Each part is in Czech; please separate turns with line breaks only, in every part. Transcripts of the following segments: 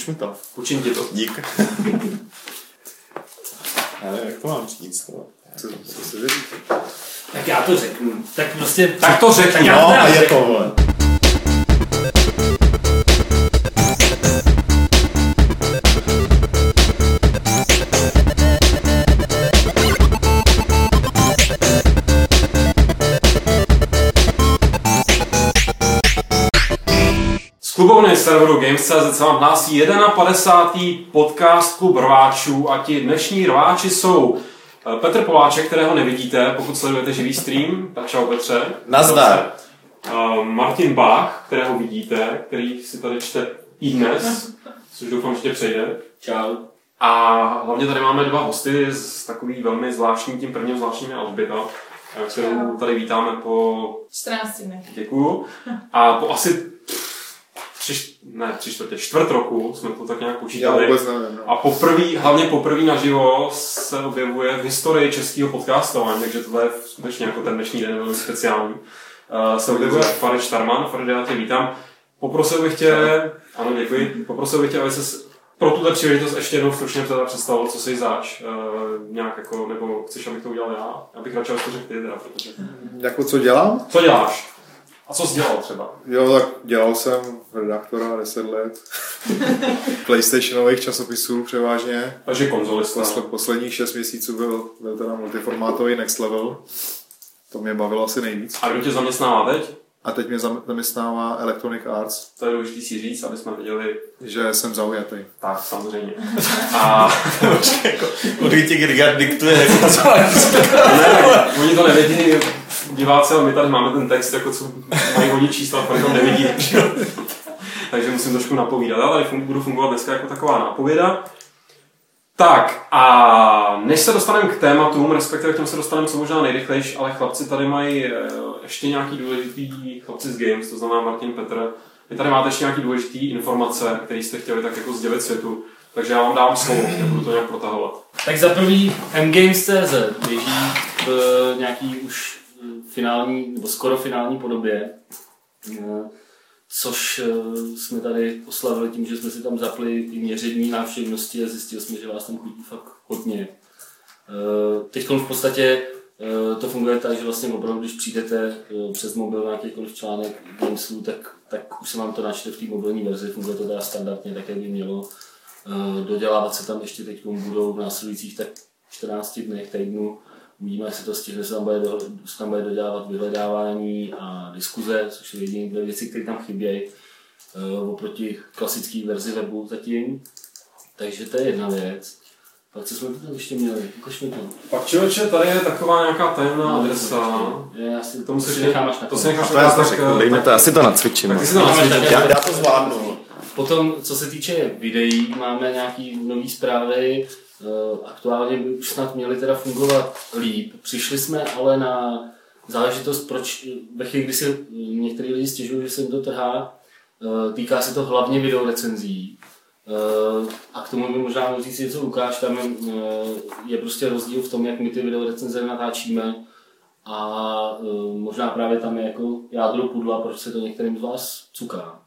Uč mi to.
Učím ti to.
Dík. Já nevím, jak to mám říct. No. Co, co se říct?
Tak já to řeknu. Tak prostě...
Tak to řekni.
Tak
No, a je to, vole.
Z klubovny serveru Games.cz se vám hlásí 51. podcast Klub rváčů a ti dnešní rváči jsou eh, Petr Poláček, kterého nevidíte, pokud sledujete živý stream, tak čau Petře.
Nazdar.
Eh, Martin Bach, kterého vidíte, který si tady čte i dnes, což doufám, že tě přejde.
Čau.
A hlavně tady máme dva hosty z takový velmi zvláštní, tím prvním zvláštním je Alžběta, eh, kterou tady vítáme po
14 dnech.
Děkuju. A po asi ne, tři čtvrtě, čtvrt roku jsme to tak nějak
Já
počítali.
vůbec nevím. No.
A poprvé, hlavně poprvé naživo se objevuje v historii českého podcastování, takže tohle je skutečně jako ten dnešní den velmi speciální. Uh, se objevuje Farid Štarman, Farid, já tě vítám. Poprosil bych tě, ano děkuji, poprosil bych tě, aby se pro tuhle příležitost ještě jednou stručně teda představil, co jsi zač, uh, nějak jako, nebo chceš, abych to udělal já? Já bych radši, abych to řekl ty teda, protože...
Jako co dělám?
Co děláš? A co jsi dělal třeba?
Jo, tak dělal jsem redaktora 10 let. PlayStationových časopisů převážně.
Takže konzolista.
Posle, posledních 6 měsíců byl, byl teda multiformátový Next Level. To mě bavilo asi nejvíc.
A kdo tě zaměstnává teď?
A teď mě zam- zaměstnává Electronic Arts,
To je důležité si říct, aby jsme věděli,
že jsem zaujatý.
tak samozřejmě. A
Kolik ti Grigard diktuje, jako co
ne, oni to nevědí, diváci, ale my tady máme ten text, jako co mají oni čísla, ale to nevidí. takže- musím trošku napovídat. Tady fun- budu fungovat dneska jako taková nápověda. Tak a než se dostaneme k tématům, respektive k těm se dostaneme co možná nejrychlejší, ale chlapci tady mají eh, ještě nějaký důležitý chlapci z Games, to znamená Martin Petr. Vy tady máte ještě nějaký důležitý informace, které jste chtěli tak jako sdělit světu. Takže já vám dám slovo, nebudu to nějak protahovat.
Tak za prvý mgames.cz běží v nějaký už finální, nebo skoro finální podobě. Eh, Což eh, jsme tady oslavili tím, že jsme si tam zapli i měření návštěvnosti a zjistili jsme, že vás tam chodí fakt hodně. Teď v podstatě eh, to funguje tak, že vlastně opravdu, když přijdete eh, přes mobil na jakýkoliv článek Gamesu, tak, tak už se vám to načte v té mobilní verzi, funguje to teda standardně, tak jak by mělo. Eh, Dodělávat se tam ještě teď budou v následujících tak 14 dnech, týdnu. Uvidíme, jak se to stihne, se tam bude, do, se tam bude dodělávat vyhledávání a diskuze, což jsou jediné dvě věci, které tam chybějí eh, oproti klasické verzi webu zatím. Takže to je jedna věc. Pak co jsme tu tam ještě měli? Ukaž mi to.
Pak člověče, tady je taková nějaká tajemná adresa.
Já si
To musíš
až na
to si necháš
To já
na
to řeknu,
Dej mi to, já si to nacvičím.
Tak
no.
si to
tak-
Já, já to zvládnu.
Potom, co se týče videí, máme nějaký nové zprávy. Eh, Aktuálně by už snad měly teda fungovat líp. Přišli jsme ale na záležitost, proč ve chvíli, kdy si eh, některý lidi stěžují, že se jim to trhá, eh, týká se to hlavně videorecenzí. Eh, A k tomu by možná mohl říct něco Lukáš, tam je, eh, prostě rozdíl v tom, jak my ty videorecenze natáčíme a eh, možná právě tam je jako jádro pudla, proč se to některým z vás cuká.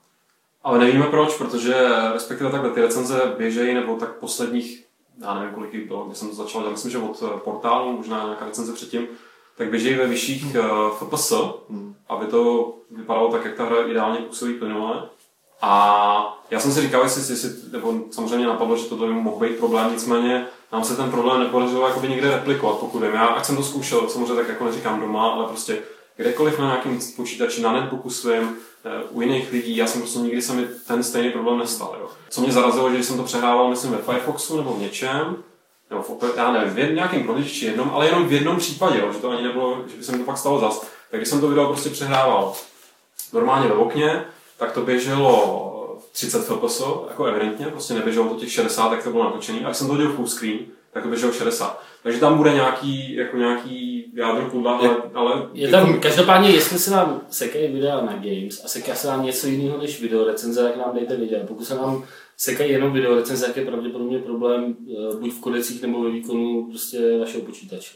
Ale nevíme proč, protože respektive takhle ty recenze běžejí, nebo tak posledních, já nevím kolik jich bylo, když jsem to začal, já myslím, že od eh, portálu, možná nějaká recenze předtím, tak běžejí ve vyšších uh, FPS, aby to vypadalo tak, jak ta hra ideálně působí plynule. A já jsem si říkal, jestli, jestli nebo samozřejmě napadlo, že tohle by mohl být problém, nicméně nám se ten problém nepodařilo jakoby někde replikovat, pokud vím. Já, ať jsem to zkoušel, samozřejmě tak jako neříkám doma, ale prostě kdekoliv na nějakém počítači, na netbooku svým, eh, u jiných lidí, já jsem prostě nikdy se mi ten stejný problém nestal. Jo. Co mě zarazilo, že jsem to přehrával, myslím, ve Firefoxu nebo v něčem, nebo v, já nevím, v nějakém prohlížeči jednom, ale jenom v jednom případě, jo, že to ani nebylo, že by se mi to fakt stalo zas. Tak když jsem to video prostě přehrával normálně ve okně, tak to běželo 30 fps, jako evidentně, prostě neběželo to těch 60, jak to bylo natočený. A když jsem to hodil full screen, tak to běželo 60. Takže tam bude nějaký, jako nějaký jádro pudla, ale, ale
Je tam, každopádně, jestli se vám sekají videa na Games a seká se vám něco jiného než videorecenze, tak nám dejte vědět. Pokud se nám sekají jenom videorecenze, tak je pravděpodobně problém eh, buď v kodecích nebo ve výkonu prostě vašeho počítače.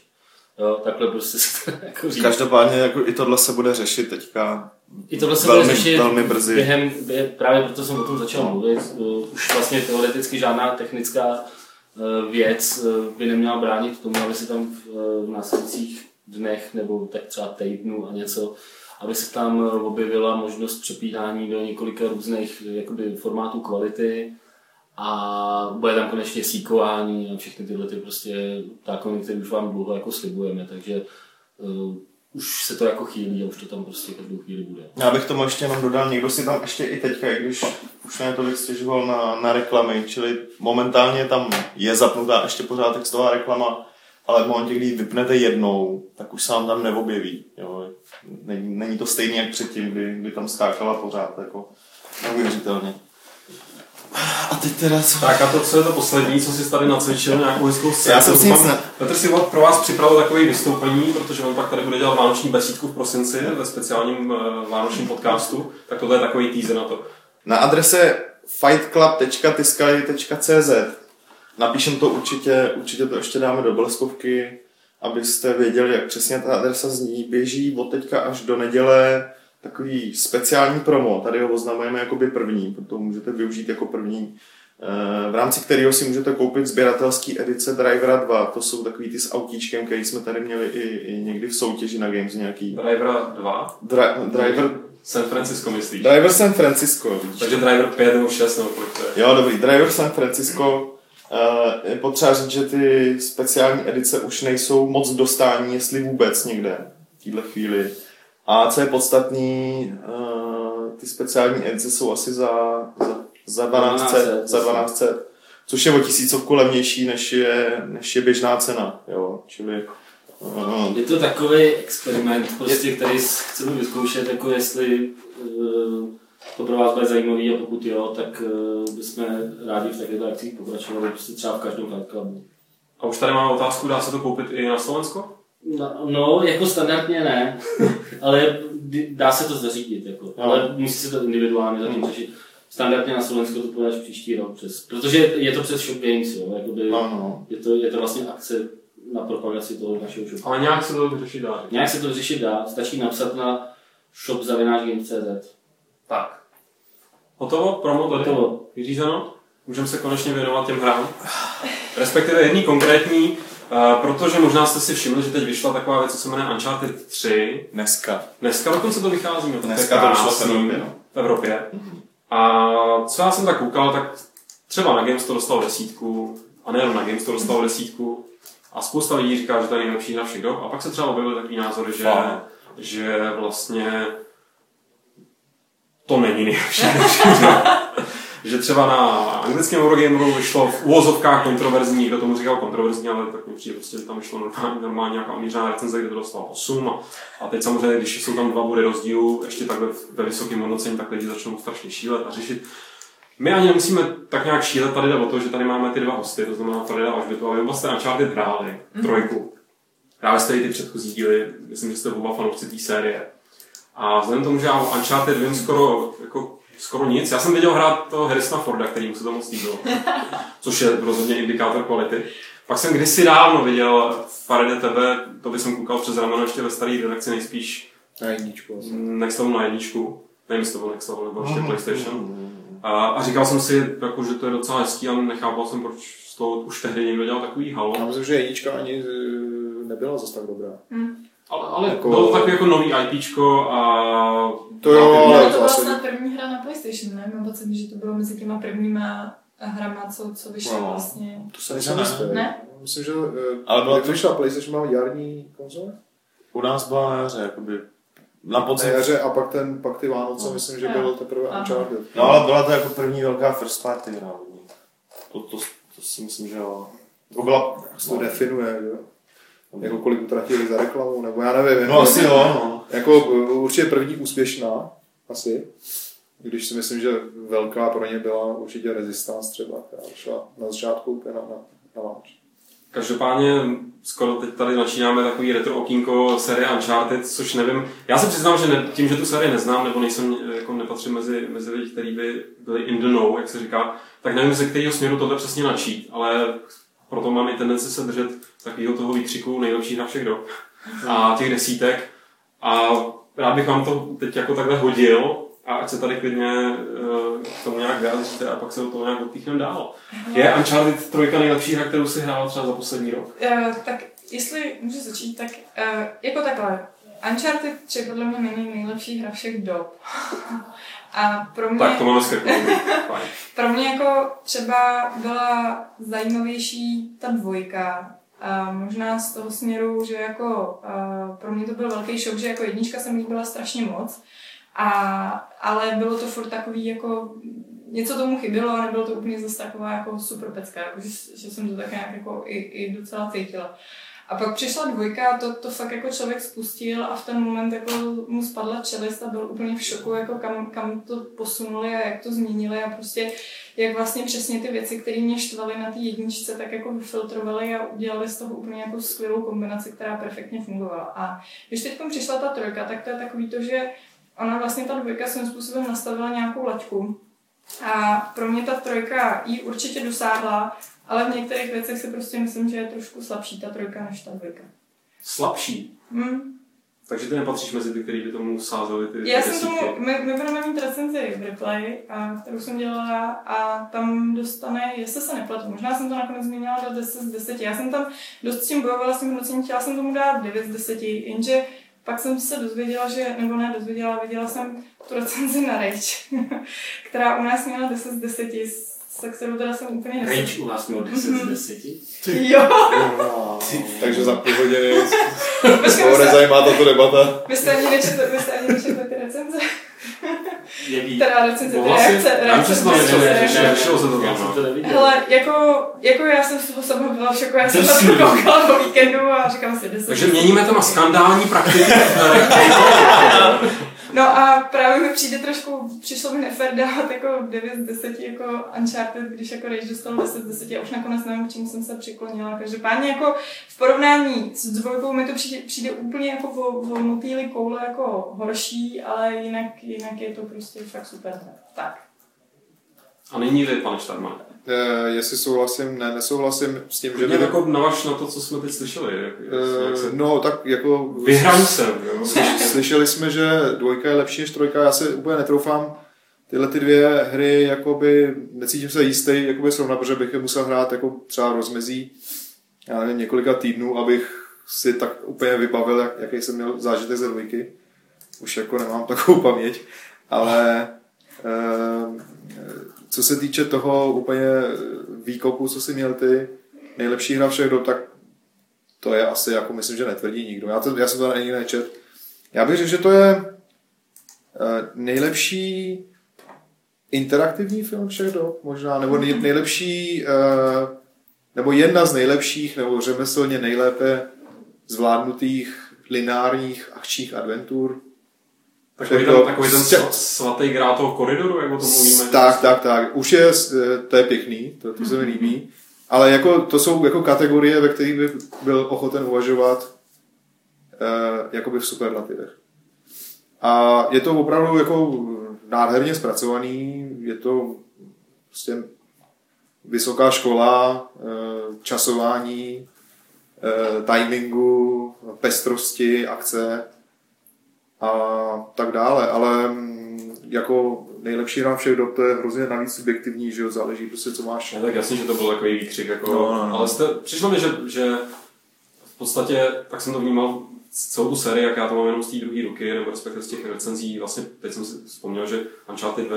Jo, takhle prostě se to jako říká.
Každopádně jako i tohle se bude řešit teďka
I tohle se bude
velmi,
řešit
velmi brzy.
během, během, právě proto jsem o tom začal mluvit. Uh, Už vlastně teoreticky žádná technická uh, věc by neměla bránit tomu, aby se tam v, v následujících dnech nebo tak třeba týdnu a něco, aby se tam objevila možnost přepínání do několika různých jakoby, formátů kvality a bude tam konečně síkování a všechny tyhle ty prostě zákony, které už vám dlouho jako slibujeme, takže uh, už se to jako chýlí a už to tam prostě každou chvíli bude.
Já bych tomu ještě jenom dodal, někdo si tam ještě i teďka, i když už mě tolik stěžoval na, na reklamy, čili momentálně tam je zapnutá ještě pořád textová reklama, ale v momentě, kdy ji vypnete jednou, tak už se vám tam neobjeví. Jo. Není, není to stejné jak předtím, kdy, kdy tam skákala pořád, jako neuvěřitelně. A teď teda co?
Tak a to, co je to poslední, co jsi tady nacvičil, nějakou hezkou scénu.
Já jsem si nic ne-
Petr si pro vás připravil takové vystoupení, protože on pak tady bude dělat vánoční besídku v prosinci ve speciálním uh, vánočním podcastu, tak tohle je takový teaser na to.
Na adrese fightclub.tiskali.cz Napíšem to určitě, určitě to ještě dáme do bleskovky, abyste věděli, jak přesně ta adresa zní. Běží od teďka až do neděle takový speciální promo, tady ho oznamujeme jako by první, proto můžete využít jako první, eh, v rámci kterého si můžete koupit sběratelský edice Drivera 2, to jsou takový ty s autíčkem, který jsme tady měli i, i někdy v soutěži na Games nějaký.
Drivera 2,
Dri- driver,
San Francisco myslíš?
driver San Francisco, vidíš.
Takže Driver 5 nebo 6 nebo kolik to je.
Jo, dobrý. Driver San Francisco. Uh, je potřeba říct, že ty speciální edice už nejsou moc dostání, jestli vůbec někde v této chvíli. A co je podstatný, uh, ty speciální edice jsou asi za, za, za 1200,
1200,
za 1200, což je o tisícovku levnější, než je, než je běžná cena. Jo. Čili uh,
Je to takový experiment, prostě, který s- chceme vyzkoušet, jako jestli uh, to pro vás bude zajímavý a pokud jo, tak uh, bychom rádi v takových akcích pokračovali prostě třeba v každém Fight Clubu.
A už tady máme otázku, dá se to koupit i na Slovensko?
No, no, jako standardně ne, ale dá se to zařídit, jako. ale musí se to individuálně zatím řešit. Standardně na Slovensku to půjde až příští rok, přes, protože je to přes Shop Games, jo, jakoby,
no, no.
je, to, je to vlastně akce na propagaci toho našeho shopu.
Ale nějak se to vyřešit dá.
Nějak se to vyřešit dá, stačí napsat na shop.games.cz.
Tak. Hotovo? Promo tady?
Hotovo.
Vyřízeno? Můžeme se konečně věnovat těm hrám. Respektive jedný konkrétní, uh, protože možná jste si všimli, že teď vyšla taková věc, co se jmenuje Uncharted 3.
Dneska.
Dneska dokonce to vychází. No,
Dneska to vyšlo v Evropě, no.
v Evropě. A co já jsem tak koukal, tak třeba na Games to dostalo desítku, a nejenom na Games to dostalo desítku. A spousta lidí říká, že to je nejlepší hra všech dob. A pak se třeba objevily takový názory, že, že vlastně to není nejlepší že třeba na anglickém Eurogameru vyšlo v úvozovkách kontroverzní, někdo tomu říkal kontroverzní, ale tak mi přijde prostě, že tam vyšlo normálně, normálně nějaká oměřená recenze, kde to dostalo 8 a, a teď samozřejmě, když jsou tam dva body rozdílu, ještě takhle ve vysokém hodnocení, tak lidi začnou strašně šílet a řešit. My ani nemusíme tak nějak šílet, tady jde o to, že tady máme ty dva hosty, to znamená Freda a Alžbětu, a vy oba jste Uncharted hráli, trojku. Hráli jste i ty předchozí díly, myslím, že jste oba fanoušci té série. A vzhledem k tomu, že já o Uncharted vím skoro, jako, skoro nic, já jsem viděl hrát toho Harrisona Forda, který mu se to moc líbilo, což je rozhodně indikátor kvality. Pak jsem kdysi dávno viděl Farede tebe, to by jsem koukal přes rameno ještě ve staré redakci nejspíš
Na jedničku asi.
Next Level na jedničku, nevím, jestli to byl Next Level nebo ještě PlayStation. A, a říkal jsem si, jako, že to je docela hezký, ale nechápal jsem, proč z toho už tehdy někdo dělal takový halo.
Já myslím, že jednička ani eh, nebyla zase tak dobrá.
Ale, ale
Jako-
bylo to takový jako nový IPčko a...
To jo, ale
to
v
byla snad první hra na PlayStation, ne? Mám pocit, že to bylo mezi těma prvníma hrama, co, co vyšly
No.
vlastně.
To se nejsem
Ne.
jistý.
Ne?
Myslím, že
Ale
ale
byla to-
vyšla PlayStation, má jarní konzole?
U nás byla na jaře, jakoby na
Na
podzim.
jaře a pak, ten, pak ty Vánoce,
No.
myslím, že bylo teprve
Aha.
Uncharted.
No ale byla to jako první velká first party hra. To, to, to si myslím, že jo. To byla...
Jak se to definuje, že jo? Jako kolik utratili za reklamu, nebo já nevím. Jako,
No asi jo, no.
Jako uh, určitě první úspěšná, asi. Když si myslím, že velká pro ně byla určitě Resistance třeba, která šla na začátku úplně na, na, na launch.
Každopádně skoro teď tady začínáme takový retro okýnko série Uncharted, což nevím. Já se přiznám, že ne, tím, že tu sérii neznám, nebo nejsem, jako nepatřím mezi, mezi lidi, kteří by byli in the know, jak se říká, tak nevím, ze kterého směru tohle přesně načít, ale proto mám i tendenci se držet takového toho výkřiku nejlepší hra všech dob a těch desítek. A rád bych vám to teď jako takhle hodil a ať se tady klidně uh, k tomu nějak vyjádříte a pak se do toho nějak odpíchneme dál. Je Uncharted 3 nejlepší hra, kterou si hrál třeba za poslední rok?
Uh, tak jestli můžu začít, tak uh, jako takhle. Uncharted 3 podle mě není nejlepší hra všech dob. A pro mě,
Tak to máme
pro mě jako třeba byla zajímavější ta dvojka. A možná z toho směru, že jako pro mě to byl velký šok, že jako jednička se mi líbila strašně moc. A, ale bylo to furt takový jako něco tomu chybělo a nebylo to úplně zase taková jako super pecka, jako, že, že jsem to tak nějak jako i, i docela cítila. A pak přišla dvojka a to, to fakt jako člověk spustil a v ten moment jako mu spadla čelist a byl úplně v šoku, jako kam, kam to posunuli a jak to změnili a prostě jak vlastně přesně ty věci, které mě štvaly na té jedničce, tak jako vyfiltrovali a udělali z toho úplně jako skvělou kombinaci, která perfektně fungovala. A když teď přišla ta trojka, tak to je takový to, že ona vlastně ta dvojka svým způsobem nastavila nějakou laťku. A pro mě ta trojka ji určitě dosáhla, ale v některých věcech si prostě myslím, že je trošku slabší ta trojka než ta dvojka.
Slabší.
Hmm.
Takže ty nepatříš mezi ty, kteří by tomu sázeli ty
Já jsem
desítky.
tomu, my, my budeme mít recenzi v replay, a, kterou jsem dělala a tam dostane, jestli se nepletu, možná jsem to nakonec změnila do 10 z 10. Já jsem tam dost s tím bojovala s tím hodnocením, chtěla jsem tomu dát 9 z 10, jenže pak jsem se dozvěděla, že, nebo ne dozvěděla, viděla jsem tu recenzi na Rage, která u nás měla 10 z 10, se kterou teda jsem úplně nesl...
Rage u nás měl 10 z 10.
Jo,
Takže za půl hodiny
jste-
nezajímá tato debata.
vy jste ani nečetli, vy jste ani nečetli ty recenze.
Jaký?
Teda recenze, ty reakce,
Já
reakce.
Já jsem
no.
to neviděl.
Hele, jako, jako já jsem z toho sama byla v šoku, já jsem
To
na to koukala po víkendu a říkám si, 10
Takže měníme to na skandální praktiky.
No a právě mi přijde trošku, přišlo mi nefér dávat jako 9 z 10 jako Uncharted, když jako Rage dostal 10 z 10 a už nakonec nevím, k čemu jsem se přiklonila. Každopádně jako v porovnání s dvojkou mi to přijde, přijde úplně jako o, o motýli koule jako horší, ale jinak, jinak je to prostě fakt super. Tak.
A nyní vy, pane Štarman.
Eh, jestli souhlasím, ne, nesouhlasím s tím, že
Že
by...
jako navaž na to, co jsme teď slyšeli. Jak, jak
Eh,
se...
No, tak jako...
Vyhraň se. jo.
Slyš- Slyšeli jsme, že dvojka je lepší než trojka, já se úplně netroufám tyhle ty dvě hry, jakoby, necítím se jistý, jakoby srovnat, protože bych je musel hrát jako třeba rozmezí, já nevím, několika týdnů, abych si tak úplně vybavil, jak, jaký jsem měl zážitek ze dvojky. Už jako nemám takovou paměť, ale eh, co se týče toho úplně výkopu, co si měl ty, nejlepší hra všech dob, tak to je asi, jako myslím, že netvrdí nikdo. Já, to, já jsem to ani nečet. Já bych řekl, že to je eh, nejlepší interaktivní film všech dob, možná, nebo nej, nejlepší, eh, nebo jedna z nejlepších, nebo řemeslně nejlépe zvládnutých lineárních akčních adventur.
Takový ten, takový ten svatý grál toho koridoru, jak o tom mluvíme.
Tak, tak, tak. Už je, eh, to je pěkný, to, to se mi líbí. Ale jako, to jsou jako kategorie, ve kterých bych byl ochoten uvažovat eh, jakoby v superlativech. A je to opravdu jako nádherně zpracovaný, je to prostě vysoká škola, eh, časování, eh, timingu, pestrosti, akce a tak dále, ale mm, jako nejlepší hra všech dob, to je hrozně navíc subjektivní, že jo, záleží prostě, co máš.
Je tak jasně, že to byl takový výkřik, jako,
No, no, no.
ale jste, přišlo mi, že, že v podstatě, tak jsem to vnímal celou tu sérii, jak já to mám jenom z té druhé ruky, nebo respektive z těch recenzí, vlastně teď jsem si vzpomněl, že Uncharted 2,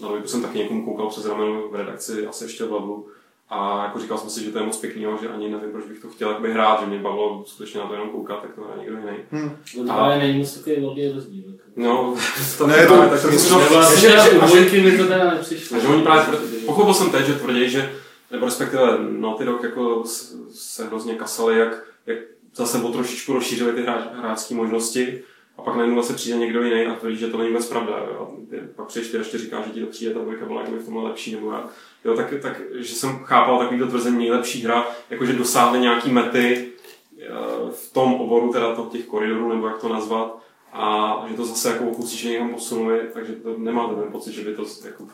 na dvojku jsem taky někomu koukal přes rameno v redakci, asi ještě v levelu, a jako říkal jsem si, že to je moc pěkný, že ani nevím, proč bych to chtěl jakoby hrát, že mě bavilo skutečně na to jenom koukat, tak to hraje někdo jiný.
No to právě není moc takový velký rozdíl. jako.
No, to
Ne, to-
tak
Nebo asi
že- že-
u
že-
dvojky mi to teda nepřišlo.
že oni právě, pochopil jsem teď, že tvrdí, že, nebo respektive Naughty Dog jako se hrozně kasali, jak, jak zase o trošičku rozšířili ty hráč, hráčské možnosti a pak najednou se přijde někdo jiný a tvrdí, že to není vůbec pravda. Jo. A pak přijdeš ty a ještě říká, že ti to přijde, ta dvojka byla jakoby v tomhle lepší, nebo já. Jo, tak, tak, že jsem chápal takovýto tvrzení nejlepší hra, jakože dosáhne nějaký mety eh, v tom oboru teda to, těch koridorů, nebo jak to nazvat, a že to zase jako okusíš někam posunuli, takže to nemáte ten pocit, že by to jako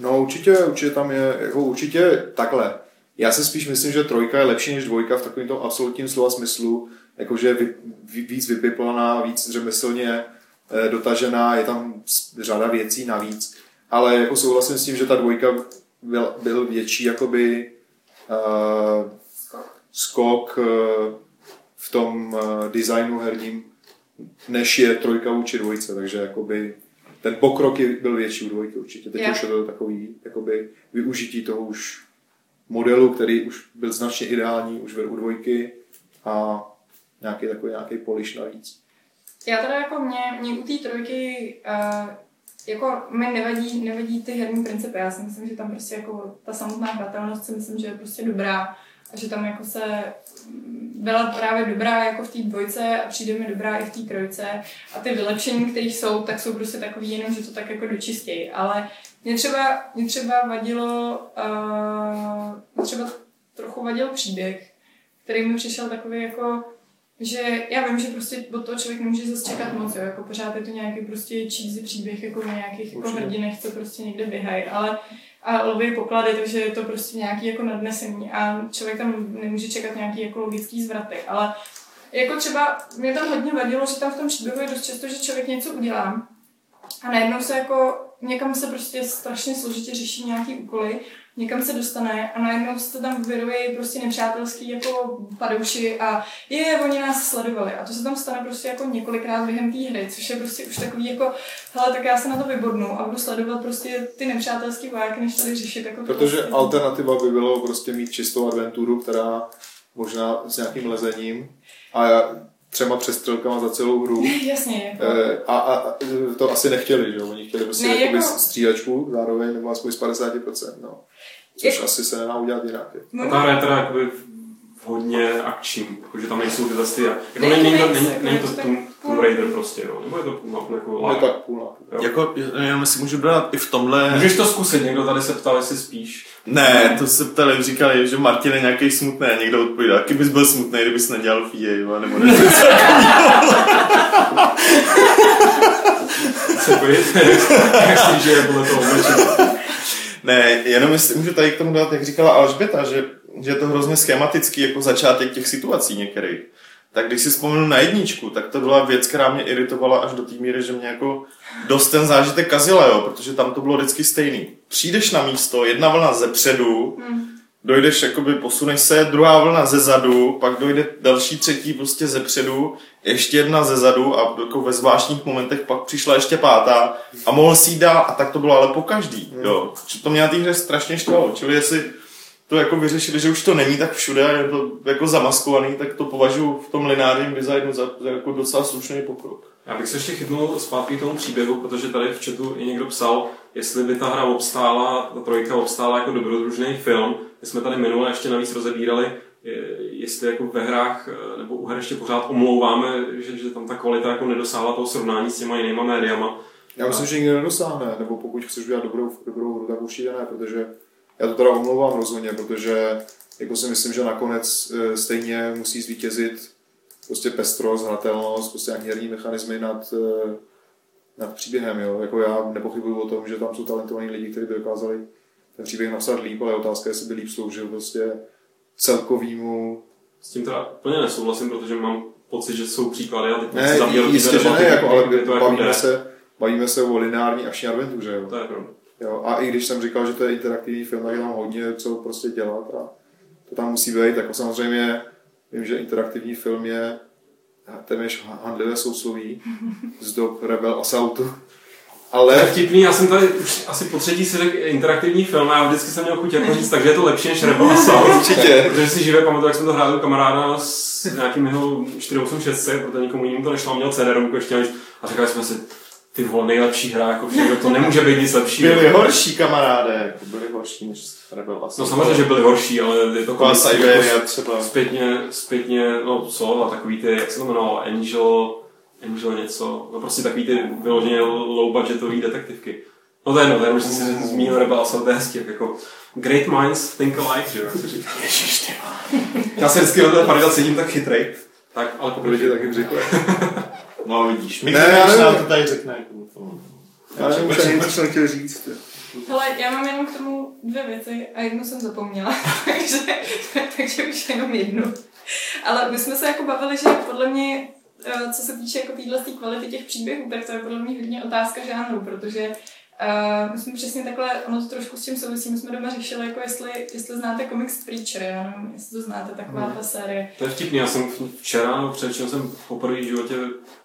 No určitě, určitě tam je, jako určitě takhle. Já si spíš myslím, že trojka je lepší než dvojka v takovém tom absolutním slova smyslu, jakože je víc vypiplaná, víc řemeslně eh, dotažená, je tam řada věcí navíc, ale jako souhlasím s tím, že ta dvojka byl, byl větší jakoby uh, skok uh, v tom uh, designu herním, než je trojka vůči dvojce, takže jakoby ten pokrok je, byl větší u dvojky určitě. Teď
Jo.
už je to takový jakoby využití toho už modelu, který už byl značně ideální už u dvojky a nějaký takový nějaký polish navíc.
Já teda jako mě, mě u té trojky uh, jako mi nevadí, nevadí ty herní principy. Já si myslím, že tam prostě jako ta samotná hratelnost si myslím, že je prostě dobrá a že tam jako se byla právě dobrá jako v té dvojce a přijde mi dobrá i v té trojce a ty vylepšení, které jsou, tak jsou prostě takový jenom, že to tak jako dočistějí. Ale mě třeba, mě třeba vadilo, uh, mě třeba trochu vadil příběh, který mi přišel takový jako že já vím, že prostě od toho člověk nemůže zase čekat moc, jo, jako pořád je to nějaký prostě cheesy příběh, jako o nějakých jako hrdinech, co prostě někde běhají, ale a loví poklady, takže je to prostě nějaký jako nadnesení. A člověk tam nemůže čekat nějaký jako logický zvraty, ale jako třeba mě tam hodně vadilo, že tam v tom příběhu je dost často, že člověk něco udělá a najednou se jako někam se prostě strašně složitě řeší nějaký úkoly, někam se dostane a najednou se tam vyrojí prostě nepřátelský jako padouši a je, oni nás sledovali. A to se tam stane prostě jako několikrát během té hry, což je prostě už takový jako, hele, tak já se na to vybodnu a budu sledovat prostě ty nepřátelský vojáky, než tady řešit jako to
Protože
vlastně.
alternativa by bylo prostě mít čistou adventuru, která možná s nějakým lezením a třema přestřelkama za celou hru.
Jasně, jako.
Eh, A, a, a to asi nechtěli, že jo? Oni chtěli prostě
Ne,
jako...
jako-
střílečku zároveň, nebo aspoň z 50%, no. Což
Jako-
asi se nedá udělat jinak.
A ta hra je teda jakoby hodně akční, jakože tam nejsou ty, jako
Ne,
není, není, není,
jako
není
je
to
to tak
Tomb, Raider prostě, jo, nebo je to půl na půl jako
Je
live.
tak půl na půl.
Jo.
Jako, jenom si můžu dodat i v tomhle...
Můžeš to zkusit, někdo tady se ptal, jestli spíš.
Ne, to se ptali, říkali, že Martin je nějaký smutný a někdo odpovídá, jaký bys byl smutný, kdybys nedělal FIA, jo, nebo ne.
Se pojďte, jak si žije podle toho oblečení.
ne, jenom jestli můžu tady k tomu dát, jak říkala Alžběta, že, že je to hrozně schematický jako začátek těch situací některých. Tak když si vzpomenu na jedničku, tak to byla věc, která mě iritovala až do té míry, že mě jako dost ten zážitek kazila, jo, protože tam to bylo vždycky stejný. Přijdeš na místo, jedna vlna ze předu,
Hmm.
dojdeš, jakoby posuneš se, druhá vlna ze zadu, pak dojde další třetí prostě ze předu, ještě jedna ze zadu a jako ve zvláštních momentech pak přišla ještě pátá a mohl si jít dál a tak to bylo ale po každý, jo. Že to mě na té hře strašně štvalo, čili jestli to jako vyřešili, že už to není tak všude a je to jako zamaskovaný, tak to považuji v tom lineárním designu za, za jako docela slušný pokrok.
Já bych se ještě chytnul zpátky k tomu příběhu, protože tady v chatu i někdo psal, jestli by ta hra obstála, ta trojka obstála jako dobrodružný film. My jsme tady minule ještě navíc rozebírali, je- jestli jako ve hrách eh, nebo u her ještě pořád omlouváme, že, že tam ta kvalita jako nedosáhla toho srovnání s těma jinýma médiama.
Já myslím, že nikdo nedosáhne, nebo pokud chceš udělat dobrou, dobrou hru, tak určitě ne, protože já to teda omlouvám rozhodně, protože jako si myslím, že nakonec eh, stejně musí zvítězit prostě pestrost, hratelnost, prostě nějaký herní mechanismy nad, eh, nad příběhem, jo. Jako já nepochybuju o tom, že tam jsou talentovaní lidi, kteří by dokázali ten příběh napsat líp, ale otázka je, jestli by líp sloužil prostě celkovýmu
S tím teda úplně nesouhlasím, protože mám pocit, že jsou příklady a teď
Ne, jistě, že ne, jako, ale
jako
bavíme,
jde.
se, bavíme se o lineární akční adventuře. Jo.
To je pravda.
Jo, a i když jsem říkal, že to je interaktivní film, tak je tam hodně co prostě dělat a to tam musí být. Jako samozřejmě vím, že interaktivní film je téměř handlivé sousloví z dob Rebel Assaultu. Ale
vtipný, já jsem tady už asi po třetí si řekl interaktivní film a já vždycky jsem měl chuť jako říct, takže je to lepší než Rebel Assault.
určitě.
Protože si živě pamatuju, jak jsem to hrál u kamaráda s nějakým jeho 486, protože nikomu jinému to nešlo, měl CD-romku ještě a říkali jsme si, ty vole, nejlepší hra, jako všechno, to nemůže být nic lepšího.
Byli horší kamaráde, jako byli horší než Rebel Assault.
No samozřejmě, že byli horší, ale je to
Siberia
jako
třeba.
zpětně, zpětně, no co, a takový ty, jak se to jmenovalo, Angel, Angel něco, no prostě takový ty vyloženě low budgetový detektivky. No to je jedno, to je že jsem si zmínil Rebel Assault, to je hezký, jak jako Great minds think alike, že jo, se říká. Já se vždycky na té parida cítím tak chytrej. Tak, ale
lidi
pokračuj.
taky řekli.
No vidíš, my
Ne,
ne,
já
když nám
nevím.
to tady řekne. jako to-
Já nevím, už ani co jsem chtěl říct.
Hele, já mám jenom k tomu dvě věci a jednu jsem zapomněla, takže, takže už jenom jednu. Ale my jsme se jako bavili, že podle mě eh, co se týče jako téhle kvality těch příběhů, tak to je podle mě hodně otázka žánru, protože Uh, my jsme přesně takhle, ono to trošku s tím souvisí, my jsme doma řešili, jako jestli, jestli znáte komiks Preacher, já nevím, jestli to znáte, taková
Hmm.
ta série.
To je vtipný, já jsem včera, no především jsem poprvé v životě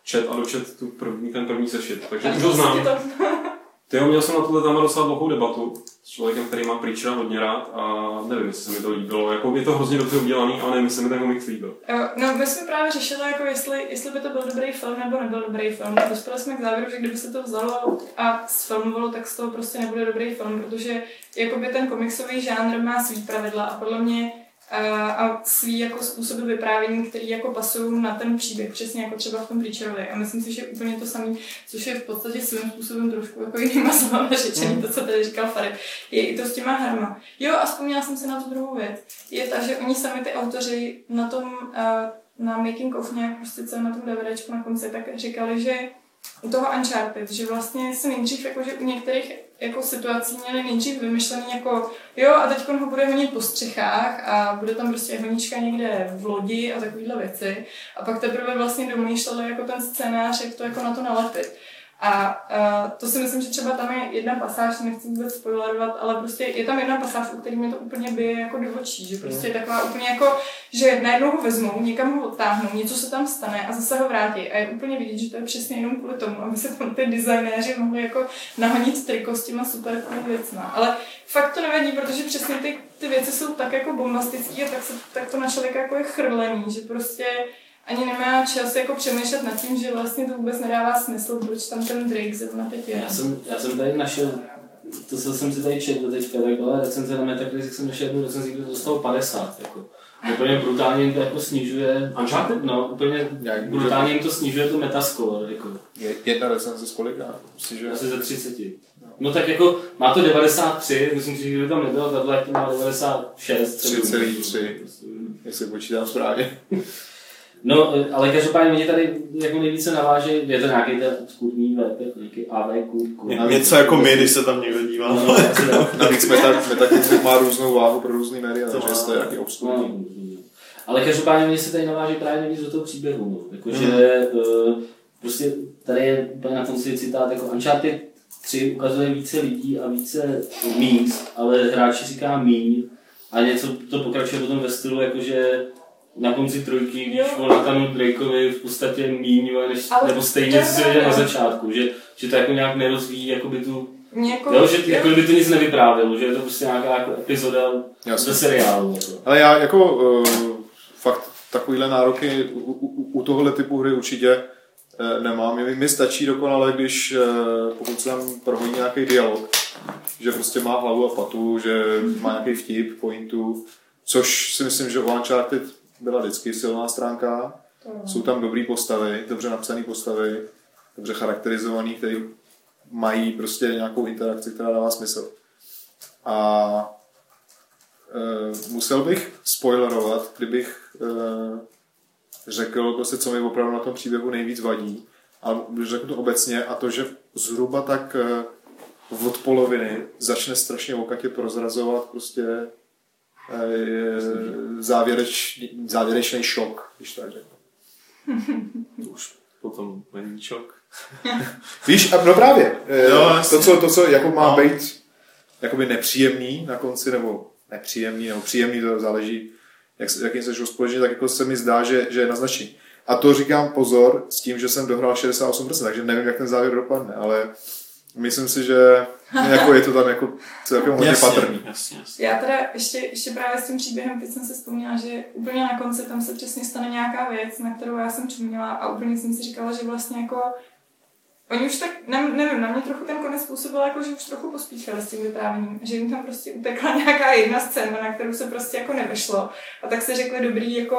čet a dočet tu první, ten první sešit, takže už ho znám.
To,
Ty jo, měl jsem na tohle téma docela dlouhou debatu s člověkem, který má Preachera hodně rád a nevím, jestli se mi to líbilo. Jako, je to hrozně dobře udělaný, ale nevím, jestli mi ten komiks líbil.
No, my jsme právě řešili, jako jestli, jestli by to byl dobrý film nebo nebyl dobrý film. Dospěli jsme k závěru, že kdyby se to vzalo a sfilmovalo, tak z toho prostě nebude dobrý film, protože jakoby ten komiksový žánr má svý pravidla a podle mě a, a svý jako způsoby vyprávění, který jako pasují na ten příběh, přesně jako třeba v tom Preacherovi. A myslím si, že úplně to samé, což je v podstatě svým způsobem trošku jako jinýma slovama řečený, to, co tady říkal Farid, je i to s těma hrama. Jo, a vzpomněla jsem si na tu druhou věc. Je ta, že oni sami ty autoři na tom, na making of nějak prostě celé na tom DVDčku na konci, tak říkali, že u toho Uncharted, že vlastně se nejdřív, jako, že u některých jako situací měli nejdřív vymyšlený jako jo a teď ho bude honit po střechách a bude tam prostě honička někde v lodi a takovéhle věci a pak teprve vlastně domýšleli jako ten scénář, jak to jako na to nalepit. A uh, to si myslím, že třeba tam je jedna pasáž, nechci vůbec spoilerovat, ale prostě je tam jedna pasáž, u který mě to úplně bije jako do očí, že prostě je taková úplně jako, že najednou ho vezmou, někam ho odtáhnou, něco se tam stane a zase ho vrátí. A je úplně vidět, že to je přesně jenom kvůli tomu, aby se tam ty designéři mohli jako nahonit triko s těma super věcma. Ale fakt to nevadí, protože přesně ty, ty věci jsou tak jako bombastické a tak, se, tak to na člověka jako je chrlený, že prostě ani nemá čas jako přemýšlet nad tím, že vlastně to vůbec nedává smysl, proč tam ten Drake zrovna teď je.
Já jsem, já jsem tady našel, to co jsem si tady četl teďka, tak byla recenze na Metacritic, jsem našel jednu recenzi, kde to dostalo 50, jako. Úplně brutálně jim to jako snižuje,
Uncharted?
no, úplně
Jak
brutálně jim to snižuje to metascore, jako.
Je- Jedna recenze z kolika? Že...
Asi ze 30. No tak jako, má to 93, myslím si, že kdyby tam nebylo, tahle to má 96. třeba.
3,3. Jestli počítám správně.
No, ale každopádně mě tady jako nejvíce naváže, je to nějaký ten obskurní VP, nějaký AVQ.
Ně- Něco jako my, když se tam někdo dívá.
No, asi tak.
Navíc meta, Metacritic má různou váhu pro různý média,
To
takže jestli je nějaký obskurní.
No, ale každopádně mě se tady naváží právě nejvíc do toho příběhu. No. Jako, že, uh, prostě tady je úplně na konci citát, jako Uncharted 3 ukazuje více lidí a více míst, ale hráči říká míň a něco to pokračuje potom ve stylu, jakože na konci trojky, když
Jo.
on natanul Drakeovi v podstatě míň, než,
Ale
nebo stejně, co se děje na začátku, že, že to jako nějak nerozvíjí jakoby tu,
Mě jako,
jo, že jako by to nic nevyprávělo, že je to prostě nějaká jako epizoda
Jasně.
ze seriálu. Jako.
Ale já jako uh, fakt takovýhle nároky u, u, u tohohle typu hry určitě uh, nemám. Mi, mi stačí dokonale, když uh, pokud se tam prohoní nějaký dialog, že prostě má hlavu a patu, že má nějaký vtip, pointu, což si myslím, že u Uncharted byla vždycky silná stránka. Jsou tam dobrý postavy, dobře napsané postavy, dobře charakterizovaný, které mají prostě nějakou interakci, která dává smysl. A Uh, musel bych spoilerovat, kdybych uh, řekl, prostě, co mi opravdu na tom příběhu nejvíc vadí. Ale řeknu to obecně a to, že zhruba tak uh, od poloviny začne strašně okatě prozrazovat prostě závěreč, závěrečný šok, když tak řeknu.
Už potom není šok.
Víš, a no právě, eh,
Jo,
to, co, to, co jako má
No.
být jakoby nepříjemný na konci, nebo nepříjemný, nebo příjemný, to záleží, jak, jakým se společně, tak jako se mi zdá, že, že je naznačení. A to říkám pozor s tím, že jsem dohrál 68%, takže nevím, jak ten závěr dopadne, ale myslím si, že jako je to tam jako celkem hodně patrný.
jasně, jasně.
Já teda ještě, ještě právě s tím příběhem, teď jsem si vzpomněla, že úplně na konci tam se přesně stane nějaká věc, na kterou já jsem čuměla a úplně jsem si říkala, že vlastně jako Oni už tak, ne, nevím, na mě trochu ten konec způsobil, jako, že už trochu pospíchali s tím vyprávěním, že jim tam prostě utekla nějaká jedna scéna, na kterou se prostě jako nevešlo. A tak se řekli, dobrý, jako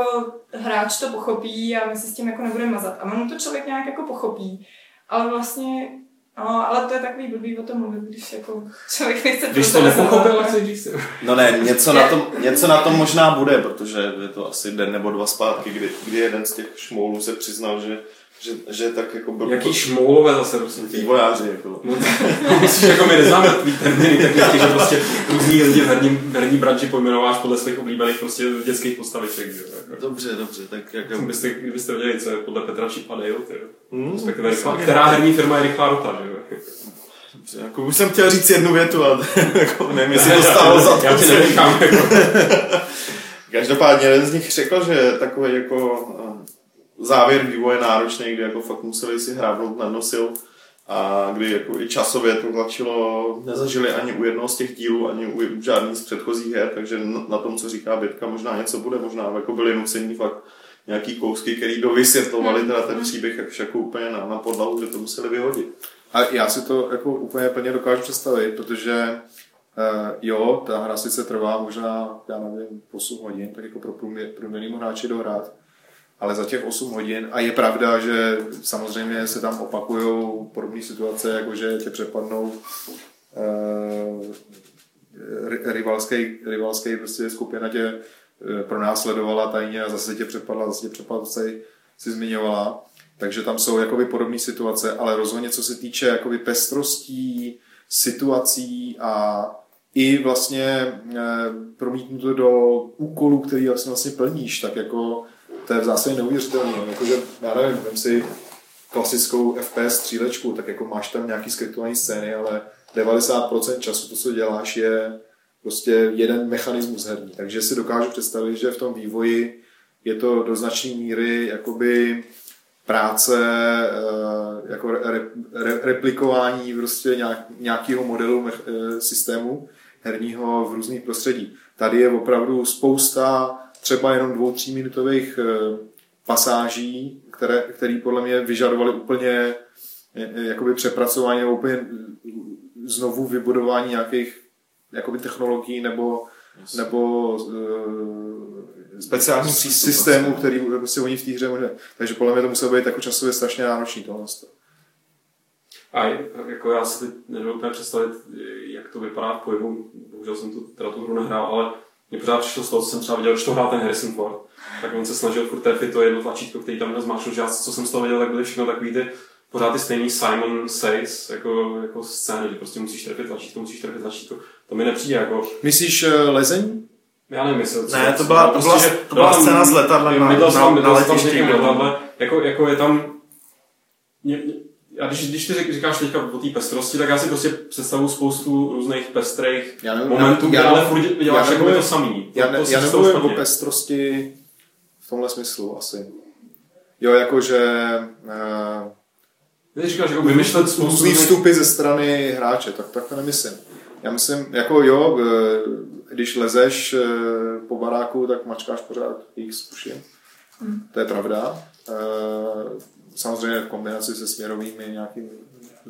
hráč to pochopí a my se s tím jako nebudeme mazat. A ono to člověk nějak jako pochopí. Ale vlastně, no, ale to je takový blbý o tom mluvit, když jako člověk nechce
Když to nepochopil, tak se říct.
No ne, něco na, tom, něco na tom možná bude, protože je to asi den nebo dva zpátky, kdy, kdy jeden z těch šmoulů se přiznal, že že, že tak jako byl
Jaký šmoulové zase, prosím tě.
vývojáři. Jako.
No, myslíš, jako my neznáme tvý termíny technicky, že prostě různý lidi v herní, v herní branži pojmenováš podle svých oblíbených prostě dětských postaviček. Že? jo, Jako.
Dobře, dobře, tak jak...
Kdybyste, kdybyste věděli, co je podle Petra Chip a Dale, jo.
Hmm,
rychlá, která herní firma je rychlá rota, že jo?
dobře, jako už jsem chtěl říct jednu větu, ale jako nevím, jestli to stálo za to.
Já ti nenechám, jako.
Každopádně jeden z nich řekl, že takový jako závěr vývoje náročný, kdy jako fakt museli si hrábnout na nosil a kdy jako i časově to tlačilo, nezažili ani u jednoho z těch dílů, ani u žádných z předchozích her, takže na tom, co říká Bětka, možná něco bude, možná jako byli nuceni fakt nějaký kousky, který dovysvětlovali teda ten příběh jak jako úplně na, na podlahu, že to museli vyhodit.
A já si to jako úplně plně dokážu představit, protože uh, jo, ta hra sice trvá možná, já nevím, 8 hodin, tak jako pro průměr, průměrnému hráči dohrát, ale za těch 8 hodin, a je pravda, že samozřejmě se tam opakují podobné situace, jako že tě přepadnou uh, rivalský, rivalský prostě skupina tě eh, pronásledovala tajně a zase tě přepadla, zase tě přepadla, si, si zmiňovala. Takže tam jsou jakoby podobné situace, ale rozhodně co se týče jakoby pestrostí, situací a i vlastně e, promítnuto do úkolů, který vlastně, vlastně plníš, tak jako to je v zásadě neuvěřitelné. Jakože, já nevím, vem si klasickou FPS střílečku, tak jako máš tam nějaký skriptovaný scény, ale 90% času to, co děláš, je prostě jeden mechanismus herní. Takže si dokážu představit, že v tom vývoji je to do značné míry jakoby práce, eh, jako re, re, replikování prostě nějak, nějakého modelu eh, systému herního v různých prostředí. Tady je opravdu spousta třeba jenom dvou, tří minutových eh, pasáží, které, které podle mě vyžadovaly úplně jakoby přepracování nebo úplně znovu vybudování nějakých jakoby technologií nebo, nebo uh,
Speciální
systému, který prostě oni v té hře mohli. Takže podle mě to muselo být jako časově strašně náročný tohle.
A jako já si teď nedovedu představit, jak to vypadá v pohybu. Bohužel jsem tu, teda tu hru nehrál, ale mě pořád přišlo z toho, co jsem třeba viděl, když to hrál ten Harrison Ford, tak on se snažil furt trefit to jedno tlačítko, který tam nezmáčnul, že já, co jsem z toho viděl, tak byly všechno takový ty pořád ty stejný Simon Says jako, jako scény, že prostě musíš trefit tlačítko, musíš trefit tlačítko. To mi nepřijde jako...
Myslíš uh, lezení?
Já nevím, jestli...
Ne, to byla, to byla, to byla scéna s letadlem na, na, na, na letišti.
jako, jako je tam... Mě, mě, a když, když ty říkáš teďka o té pestrosti, tak já si prostě představuju spoustu různých pestrých
Já nevím,
momentů,
já-
ale furt děláš jako to samý.
Já,
To-
ne,
to
já nemluvím o
špatně.
pestrosti v tomhle smyslu asi. Jo, jakože uh,
Ty říkáš, jako vymýšlet spoustu
různý
různých-
vstupy ze strany hráče, tak, tak to nemyslím. Já myslím, jako jo, eh, když lezeš eh, po baráku, tak mačkáš pořád X, tuším. To je pravda. Eh, Samozřejmě v kombinaci se směrovými nějakým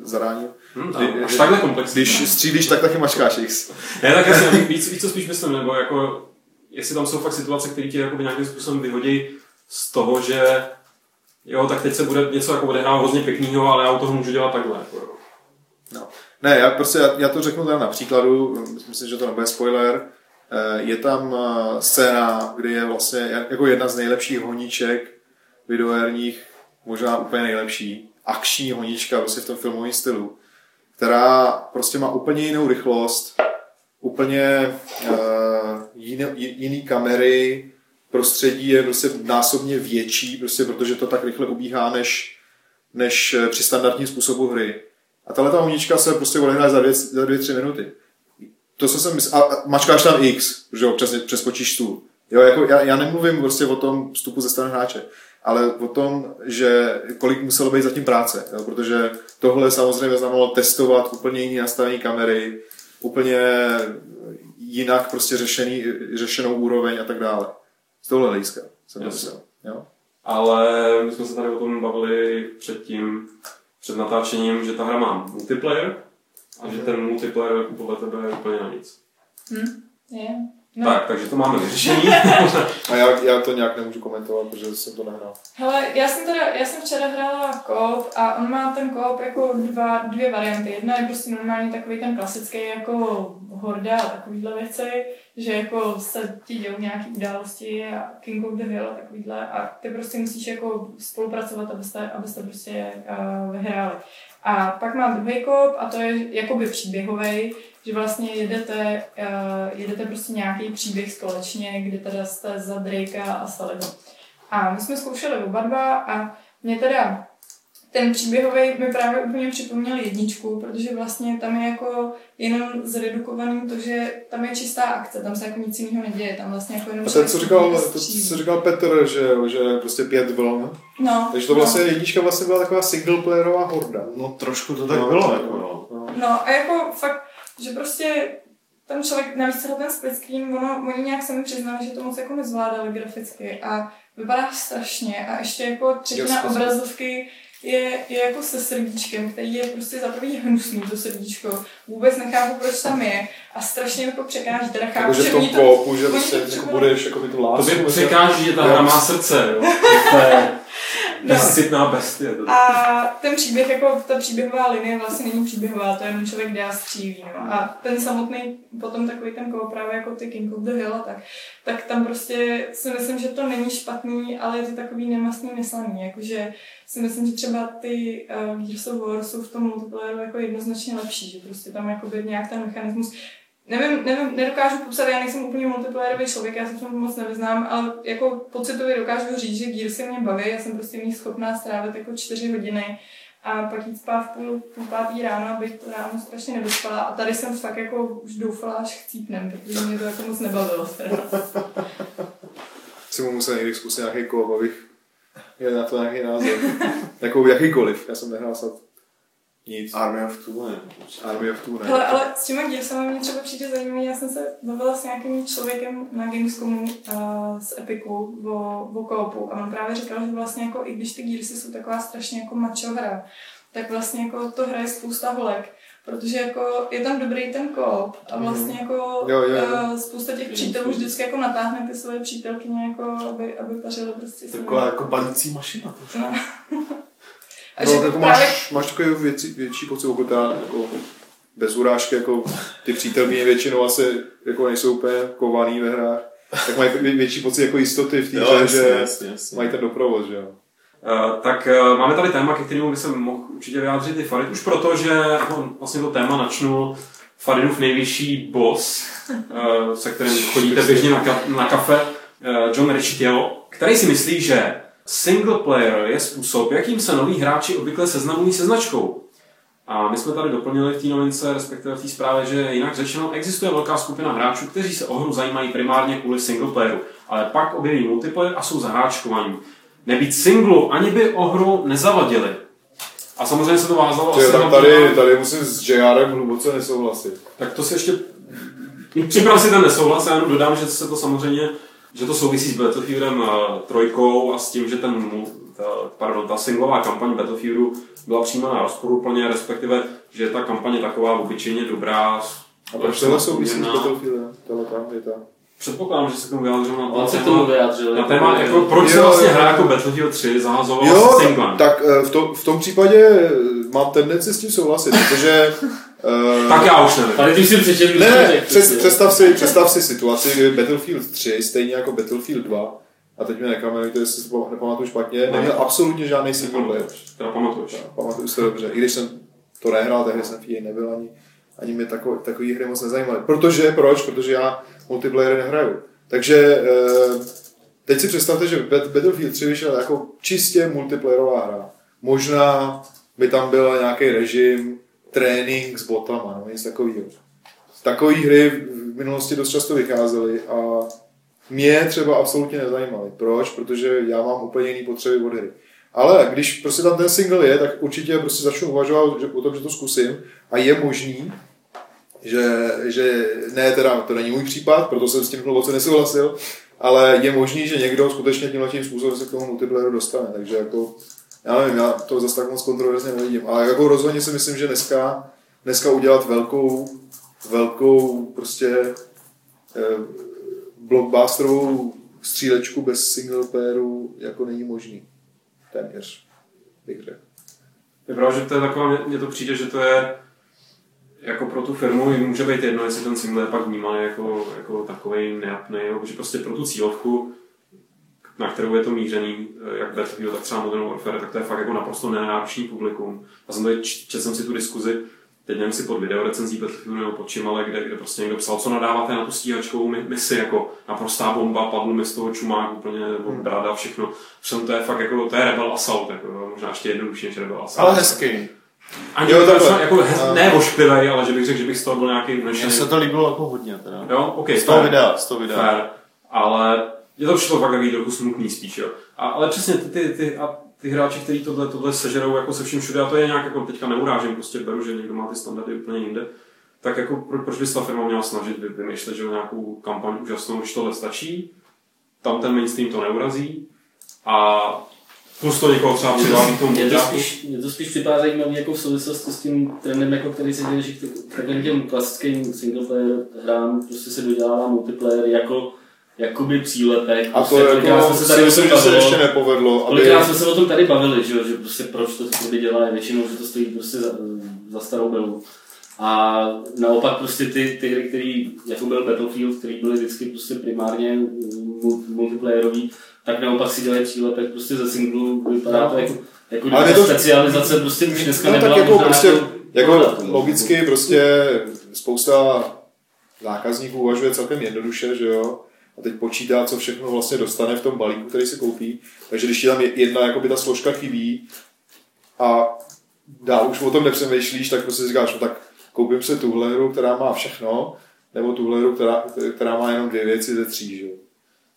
zadáním.
Hm,
Kdy-
až takhle komplexní.
Když střílíš, tak taky mačkáš X.
Ne, tak jasně, víc, víc co spíš myslím, nebo jako, jestli tam jsou fakt situace, které ti jakoby nějakým způsobem vyhodí z toho, že jo, tak teď se bude něco jako odehrát hrozně pěknýho, ale já u toho můžu dělat takhle. Jako, jo.
No. Ne, já prostě, já, já to řeknu teda na příkladu, myslím, že to nebude spoiler. Eh, Je tam eh, scéna, kdy je vlastně jako jedna z nejlepších honíček videoherních, možná úplně nejlepší, akční honíčka prostě v tom filmovém stylu, která prostě má úplně jinou rychlost, úplně uh, jiný, jiný kamery, prostředí je prostě násobně větší, prostě protože to tak rychle ubíhá než, než eh, při standardním způsobu hry. A tahle ta honička se prostě odehraje za dvě, za dvě, tři minuty. To, co jsem myslel, a a mačkáš tam X, že přes, přeskočíš stůl. Jo, jako já, já nemluvím prostě o tom vstupu ze strany hráče, ale o tom, že kolik muselo být zatím práce, jo, protože tohle samozřejmě znamenalo testovat úplně jiný nastavení kamery, úplně jinak prostě řešený, řešenou úroveň a tak dále. Z tohle hlediska jsem to myslel. Jo?
Ale my jsme se tady o tom bavili předtím, před natáčením, že ta hra má multiplayer a že ten multiplayer podle tebe je úplně na nic.
Hm? Je. No.
Tak, takže to máme vyřešení.
A já, já to nějak nemůžu komentovat, protože jsem to nehrál.
Hele, já jsem teda, já jsem včera hrála koop a on má ten koop jako dva, dvě varianty. Jedna je prostě normálně takový ten klasický jako horda a takovýhle věci, že jako se ti dějou nějaké události a King of the Hill a takovýhle a ty prostě musíš jako spolupracovat, abyste, abyste prostě uh, vyhráli. A pak mám druhý kop a to je jakoby příběhový, že vlastně jedete, uh, jedete prostě nějaký příběh společně, kdy teda jste za Drakea a Sullivan. A my jsme zkoušeli oba dva a mě teda ten příběhový mi právě úplně připomněl jedničku, protože vlastně tam je jako jenom zredukovaný to, že tam je čistá akce, tam se jako nic jiného neděje, tam vlastně jako jenom...
A ten, co říkal, to, co říkal Petr, že, že prostě pět vln.
No,
Takže to vlastně jednička vlastně byla taková single playerová horda.
No trošku to tak
No,
bylo,
tak,
jako,
no.
no.
No.
No a jako fakt, že prostě ten člověk, navíc celý ten split screen, ono, oni nějak sami přiznali, že to moc jako nezvládali graficky a vypadá strašně a ještě jako třetina
Jasně.
obrazovky je, je jako se srdíčkem, který je prostě za prvý hnusný, to srdíčko. Vůbec nechápu, proč tam je a strašně jako překáží. Teda chápu, že
v tom
to,
koopu, že prostě
to
jako budeš jako by tu
To
lásku.
by
prostě-
překáží, že ta hra má srdce, jo. To je bezcitná bestie. To.
A ten příběh, jako ta příběhová linie vlastně není příběhová, to je jenom člověk a střílí. No. A ten samotný, potom takový ten kolo právě jako ty King of the Hill a tak, tak tam prostě si myslím, že to není špatný, ale je to takový nemastný, neslaný. Jakože si myslím, že třeba ty uh, Gears of War jsou v tom multiplayeru jako jednoznačně lepší, že prostě tam jakoby nějak ten mechanismus Nevím, nevím, nedokážu popsat, já nejsem úplně multiplayerový člověk, já se v tom moc nevyznám, ale jako pocitově dokážu říct, že Gearsy mě baví, já jsem prostě v nich schopná strávit jako čtyři hodiny a pak jít spát v půl, půl pátý ráno, abych to ráno strašně nedospala a tady jsem fakt jako už doufala, až chcípnem, protože mě to jako moc nebavilo.
Si mu musel někdy zkusit nějaký koop, abych měl na to nějaký názor. jako jakýkoliv, já jsem nehrál snad nic.
Army of Two, ne?
Army of Two ne.
Hele, ale s těma Gearsama mě třeba přijde zajímavý, já jsem se bavila s nějakým člověkem na Gamescomu uh, z Epiku o, o koopu a on právě říkal, že vlastně jako i když ty Gearsy jsou taková strašně jako macho hra, tak vlastně jako to hraje spousta holek, protože jako je tam dobrý ten koop a vlastně jako
Jo, jo, jo.
Uh, spousta těch přítelů vždycky jako natáhne ty své přítelkyně, jako aby, aby pařily prostě
Taková jako balící mašina. To.
No. A
No,
že
jako
právě
máš, máš takový věcí, větší pocit, pokud já jako bez urážky, jako ty přítelkyně většinou asi jako nejsou úplně kovaný ve hrách, tak mají vě- větší pocit jako jistoty v té hře, že
jasně, jasně.
mají ten doprovod, že jo.
Uh, tak uh, máme tady téma, ke kterému by se mohl určitě vyjádřit i Farid, už proto, že no, vlastně to téma načnul Faridův nejvyšší boss, uh, se kterým chodíte běžně na, ka- na kafe, uh, John Richitiello, který si myslí, že single player je způsob, jakým se noví hráči obvykle seznamují se značkou. A my jsme tady doplnili v té novince, respektive v té zprávě, že jinak řečeno existuje velká skupina hráčů, kteří se o hru zajímají primárně kvůli single playeru, ale pak objeví multiplayer a jsou zaháčkovaní. Nebýt singlu, ani by o hru nezavadili. A samozřejmě se to vázalo asi
tak tady, tady musím s JRem hluboce nesouhlasit.
Tak to se ještě... Připravil si ten nesouhlas, já jenom dodám, že se to samozřejmě že to souvisí s Battlefieldem uh, trojkou a s tím, že ten, ta, pardon, ta singlová kampaň Battlefieldu byla přijímána rozporuplně, respektive, že ta kampaň je taková obyčejně dobrá.
A proč tohle souvisí s. Battlefieldem?
Předpokládám, že se k tomu vyjádřil na
On se k tomu vyjádřil.
na téma, jako, proč se vlastně hra jako Battlefield 3 zahazovala
Jo,
s singlem.
tak eh, v, to, v tom případě eh, mám tendenci s tím souhlasit, protože... eh,
tak já už nevím.
Ale ty si přečetl,
Ne, ne, přes, představ, si, představ si situaci, kdy Battlefield 3, stejně jako Battlefield 2, a teď mě nekamenujte, jestli si to nepamatuju špatně, neměl absolutně žádný single player.
Teda pamatuješ.
Pamatuju si to dobře. I když jsem to nehrál, tehdy jsem v EA nebyl ani, ani mě takový, takový hry moc nezajímaly. Protože, proč? Protože já multiplayer nehraju. Takže eh, teď si představte, že Bat- Battlefield 3 vyšel jako čistě multiplayerová hra. Možná by tam byl nějaký režim, trénink s botama, no nic takového. Takové hry v minulosti dost často vycházely a mě třeba absolutně nezajímaly. Proč? Protože já mám úplně jiný potřeby od hry. Ale když prostě tam ten single je, tak určitě prostě začnu uvažovat že, o tom, že to zkusím a je možný, že, že ne, teda to není můj případ, proto jsem s tím hluboce nesouhlasil, ale je možný, že někdo skutečně tímhle tím způsobem se k tomu multiplayeru dostane, takže jako, já nevím, já to zase tak moc kontroverzně nevidím, ale jako rozhodně si myslím, že dneska, dneska udělat velkou, velkou prostě eh, blockbusterovou střílečku bez single playeru jako není možný. Téměř, bych řekl.
Je pravda, že to je taková, mně- to přijde, že to je jako pro tu firmu jim může být jedno, jestli ten single je pak vnímaný jako, jako takový nejapný, že prostě pro tu cílovku, na kterou je to mířený, eh, jak Battlefield, tak třeba Modern Warfare, tak to je fakt jako naprosto nenáročný publikum. Já jsem tady četl jsem si tu diskuzi, teď nevím si pod video recenzí Battlefieldu nebo pod čím, ale kde, kde prostě někdo psal, co nadáváte na tu stíhačkovou mi- misi, jako naprostá bomba, padl mi z toho čumák úplně, nebo bráda, všechno. Přitom to je fakt jako, to je Rebel Assault, jako, možná ještě jednodušší než Rebel Assault.
Ale hezký.
Ani
Jo, takhle.
jako hez, ne ošklivý, ale že bych řekl, že bych z toho byl nějaký
Mně
vnešený.
se to líbilo jako hodně teda.
Jo, ok,
Z toho videa, z toho videa.
fair. Ale je to přišlo fakt takový trochu smutný spíš, jo. A, ale přesně ty, ty, ty, a ty hráči, kteří tohle, tohle sežerou jako se vším všude, a to je nějak jako teďka neurážím, prostě beru, že někdo má ty standardy úplně jinde, tak jako pro, proč by se ta firma měla snažit vy- vymýšlet, že nějakou kampaň úžasnou, když tohle stačí, tam ten mainstream to neurazí a plus to někoho třeba k tomu
Mě to spíš, mě to spíš připadá zajímavý jako v souvislosti s tím trendem, jako který se děje, že k takovým těm klasickým single player hrám prostě se dodělává multiplayer jako jakoby přílepek.
A to
Prostě
jako
jsme se tady o
myslím,
tom
že se ještě nepovedlo, aby...
Kolikrát jsme se o tom tady bavili, že, jo, že prostě proč to ty dělá, většinou, že to stojí prostě za, za starou belu. A naopak prostě ty, ty hry, který, jako byl Battlefield, který byly vždycky prostě primárně mul- multiplayerový, tak naopak si dělají přílepek prostě ze singlu, vypadá to jako, jako
Ale
to... specializace prostě už dneska
No tak
nebyla
jako
možná
prostě, jako
prodat.
logicky prostě spousta zákazníků uvažuje celkem jednoduše, že jo, a teď počítá, co všechno vlastně dostane v tom balíku, který si koupí. Takže když ti tam je- jedna jakoby ta složka chybí a dál už o tom nepřemýšlíš, tak prostě si říkáš, no tak koupím si tuhle hru, která má všechno, nebo tuhle hru, která, která má jenom dvě věci ze tří, že.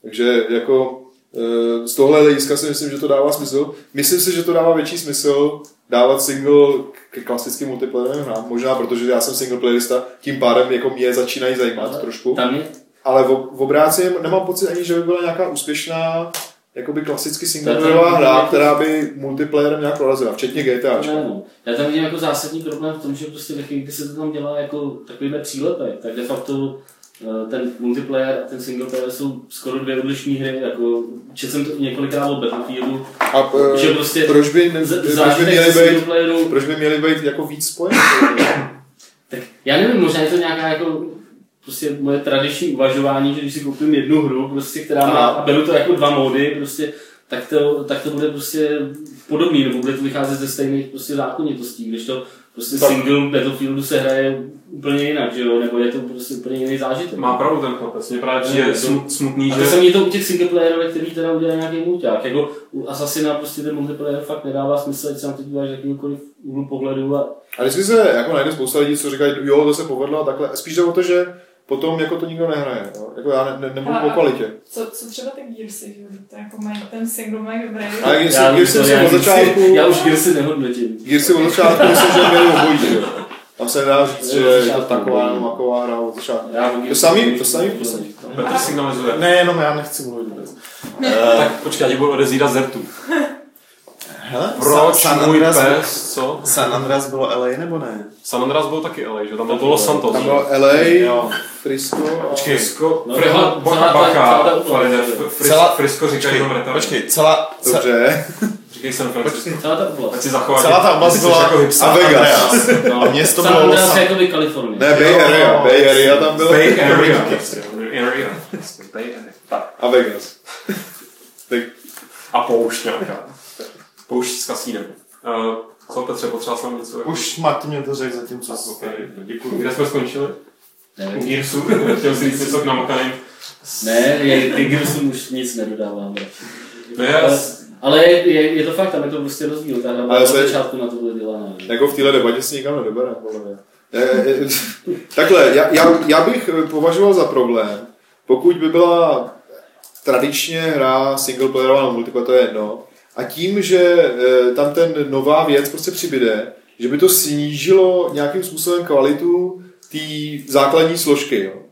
Takže jako eh, z tohle hlediska si myslím, že to dává smysl. Myslím si, že to dává větší smysl dávat single ke klasickým multiplayerovým hrám. Možná protože já jsem single playerista, tím pádem jako mě začínají zajímat trošku.
Tam je,
Ale v, v obráci nemám pocit ani, že by byla nějaká úspěšná jakoby klasicky singleplayerová hra, která by multiplayerem nějak prorazila, včetně.
Ne, no. Já tam vidím jako zásadní problém v tom, že prostě ve chvíli, kdy se to tam dělá jako takovýhle přílepek, tak de facto eh, ten multiplayer a ten single player jsou skoro dvě odlišné hry. Jako, četl jsem to několikrát o Battlefieldu,
A eh,
že prostě
proč by, ne, proč by měli být, proč by měli být jako víc spojený?
tak já nevím, možná je to nějaká jako prostě moje tradiční uvažování, že když si koupím jednu hru, prostě, která má, a beru to jako dva módy, prostě, tak to, tak to bude prostě podobný, nebo bude to vycházet ze stejných prostě zákonitostí, když to prostě
Tak.
single Battlefieldu se hraje úplně jinak, že jo, nebo je to prostě úplně jiný zážitek.
Má pravdu ten chlapec, mě právě přijde
Ne, to-
smu- smutný,
A
že...
to samé je to u těch singleplayerů, který teda udělají nějaký mulťák. Jako u Assassina prostě ten multiplayer fakt nedává smysl, ať se na to díváš z jakýkoliv úhlu pohledu a
A vždycky se jako najde spousta lidí, co říkají, jo, to se povedlo a takhle. Spíš jde o to, že potom jako to nikdo nehraje. Jo? Jako já ne, ne, nemluvím
Ale-
o kvalitě.
Co, co třeba ty Gearsy, že? To jako mají ten single mají dobrý.
Ale Gearsy,
já,
Gearsy
to
si
já
od
Gearsy-
začátku,
Já už Gearsy nehodnotím.
Gearsy od začátku myslím, že měli obojí. že jo. Tam se nedá říct, že je to taková nebo maková hra od začátku.
Já
To samý, to samý v podstatě.
Petr signalizuje.
Ne, jenom já nechci mluvit vůbec.
Tak počkej, já ti budu odezírat zertu.
Hele,
Proč
San
můj
Andreas,
pes, co?
San Andreas bylo LA nebo ne?
San Andreas byl taky LA, že? Tam byl to Los Santos.
Tam
že?
bylo LA,
Jo.
Frisco a...
Počkej,
Frisco,
No,
no,
celá-
Bacha,
celá ta-
Bacha,
celá
Frisco říkají jenom retard.
Počkej, celá, ce,
Dobře.
Říkej San Francisco.
Celá ta
Ať
oblast.
si zachováš.
celá ta oblast byla
jako.
A Vegas.
Andreas.
No.
A město
San
bylo
Andreas
Los
je jakoby Kalifornie.
Ne, Bay Area. Bay Area tam bylo.
Bay Area. prostě, Area. Bay Area.
A Vegas. Tak
A poušť nějaká. Poušť s kasínem. Uh, co Petře, potřeba jsem něco? jako-
Už Martin mě to řekl zatím, co jsi
Okay, děkuji. Kde jsme skončili? U
Ne,
Gearsu. Chtěl jsi říct něco k namokaným.
ne je, ty Gearsům už nic nedodávám.
No je,
Ale, ale je, je, je, to fakt, tam je to prostě rozdíl. Ta hra
Ale
byla od
se-
začátku na to byla dělaná.
jako v téhle debatě si nikam nedobereme, podle mě. Takhle, já, já, já bych považoval za problém, pokud by byla tradičně hra singleplayerová nebo multiplayer, to je jedno, a tím, že eh, tam ten nová věc prostě přibyde, že by to snížilo nějakým způsobem kvalitu té základní složky. Jo.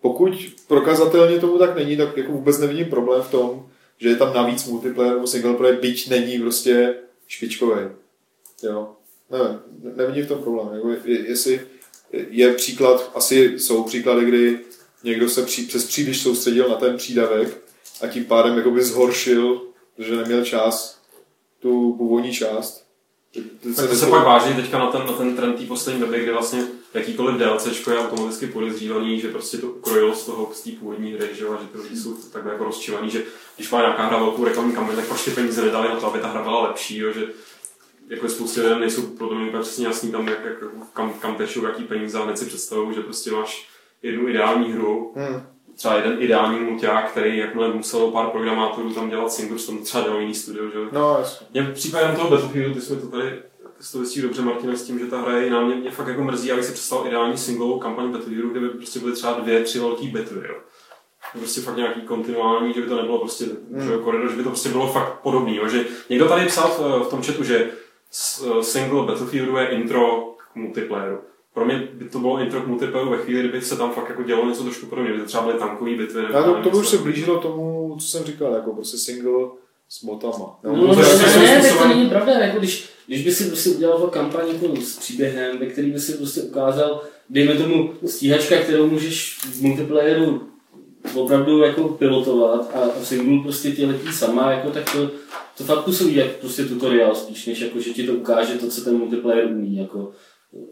Pokud prokazatelně tomu tak není, tak jako vůbec nevidím problém v tom, že je tam navíc multiplayer nebo singleplayer, byť není prostě špičkový. Jo. Ne- nevidím v tom problém. Jako, je- jestli je příklad, asi jsou příklady, kdy někdo se při, přes příliš soustředil na ten přídavek a tím pádem jakoby zhoršil, že neměl čas, tu původní část.
Tak to se pak váží teďka na ten, na ten trend té poslední doby, kdy vlastně jakýkoliv DLC je automaticky podezřívaný, že prostě to ukrojilo z toho z té původní hry, že, že ty lidi jsou takhle jako rozčivaný, že když má nějaká hra velkou reklamní kampaň, tak prostě peníze nedali na to, aby ta hra byla lepší, jo, že jako spoustě lidem nejsou podle mě úplně přesně jasný tam, jak, jak, kam, kam tečou, jaký peníze, a hned si představují, že prostě máš jednu ideální hru,
Hmm.
Třeba jeden ideální mulťák, který jakmile muselo pár programátorů tam dělat singles, tam třeba dělal jiný studio, že.
No, jasně.
Mě případem toho Battlefieldu, ty jsme to tady vystihl dobře, Martina, s tím, že ta hra je jiná. Mě, mě fakt jako mrzí, abych si představil ideální singlovou kampaň Battlefieldu, kde by prostě byly třeba dvě, tři velké bitvy, jo. Prostě fakt nějaký kontinuální, že by to nebylo prostě
Hmm.
že koridor, že by to prostě bylo fakt podobný. Jo. Že někdo tady psal v, v tom chatu, že s- single Battlefieldu je intro k multiplayeru. Pro mě by to bylo intro k multiplayeru ve chvíli, kdyby se tam fakt jako dělalo něco trošku podobného, kdyby to třeba byly tankové bitvy. nebo
Já to, to by už se blížilo tomu, co jsem říkal, jako prostě single s botama.
No,
No,
no,
to
ne,
je-
jakým
ne, to není pravda. Jako když, když by si prostě udělal jako kampaň jako s příběhem, ve který by si prostě ukázal, dejme tomu stíhačka, kterou můžeš v multiplayeru opravdu jako pilotovat a, a single prostě ti letí sama, jako, tak to, to fakt působí jak prostě tutoriál spíš, než jako, že ti to ukáže to, co ten multiplayer umí. Jako.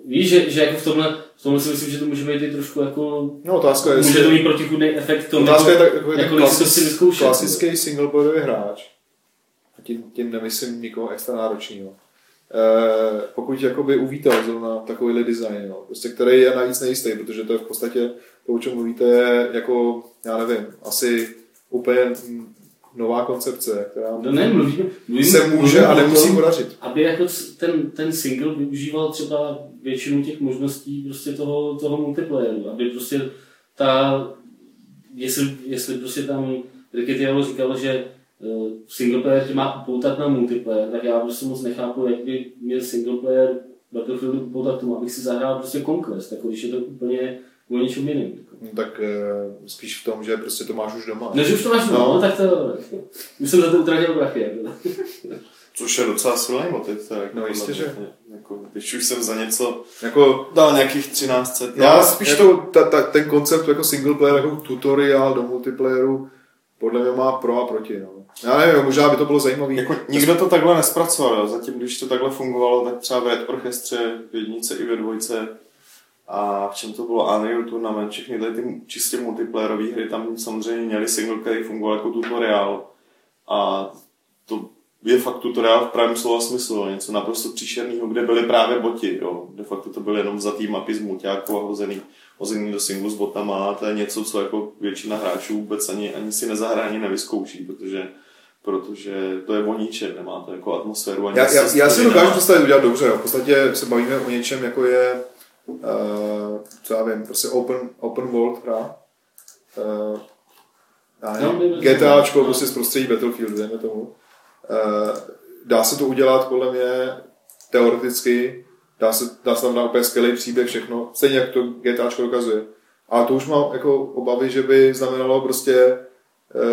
Víš, že, že jako v tomhle, v tomhle si myslím, že to může být i trošku jako,
no otázka je,
může to mít protichudný efekt tomu,
otázka je tak, jako,
jako jestli to si
klasis,
vyzkoušet.
klasický singleplayerový hráč, a tím, tím nemyslím nikoho extra náročného, eh, pokud jakoby uvítal zrovna takovýhle design, jo, prostě, který je navíc nejistý, protože to je v podstatě to, o čem mluvíte, je jako, já nevím, asi úplně mm, nová koncepce, která
No ne, mluvím, mluvím,
se může
mluvím
a nemusí podařit.
aby jako ten, ten single využíval třeba většinu těch možností prostě toho, toho multiplayeru, aby prostě ta, jestli, jestli prostě tam Riketialo říkal, že uh, single player tě má upoutat na multiplayer, tak já prostě moc nechápu, jak by měl single player Battlefieldu upoutat k tomu, abych si zahrál prostě Conquest, jako když je to úplně o něčem jiném. Jako.
No, tak eh, spíš v tom, že prostě to máš už doma.
No, že už to máš, no,
No.
no tak to, už jsem za to utratil prachy. Jako.
Což je docela silný motiv. Tak,
No, jistě, že.
Jako, když už jsem za něco
Jako,
dal nějakých 1300.
no,
já spíš to...
jako ta, ta, ten koncept jako single player, jako tutoriál do multiplayeru, podle mě má pro a proti. No. Já nevím, možná by to bylo zajímavé.
Jako, nikdo to takhle nespracoval, jo. zatím když to takhle fungovalo, tak třeba v Red Orchestře, v jednice i ve dvojce a v čem to bylo Unreal Tournament, všechny tady ty čistě multiplayerové hry, tam samozřejmě měli single, který fungoval jako tutoriál a to je fakt tutoriál v pravém slova smyslu, něco naprosto příšerného, kde byly právě boti, jo. de facto to byly jenom vzatý mapy z mulťáků a hozený, hozený do singlu s botama a to je něco, co jako většina hráčů vůbec ani, ani si nezahraje, ani nevyzkouší, protože protože to je o ničem, nemá to jako atmosféru. Ani
Já, já, já si dokážu představit udělat dobře. Jo. V podstatě se bavíme o něčem, jako je, uh, co já vím, prostě open, open world hra. Uh, já
No,
nevím,
by-
GTAčko
no.
prostě z prostředí Battlefield, dejme tomu. Uh, dá se to udělat podle mě teoreticky, dá se, dá se tam dát úplně skvělý příběh, všechno, stejně jak to GTAčko dokazuje. A to už mám jako obavy, že by znamenalo prostě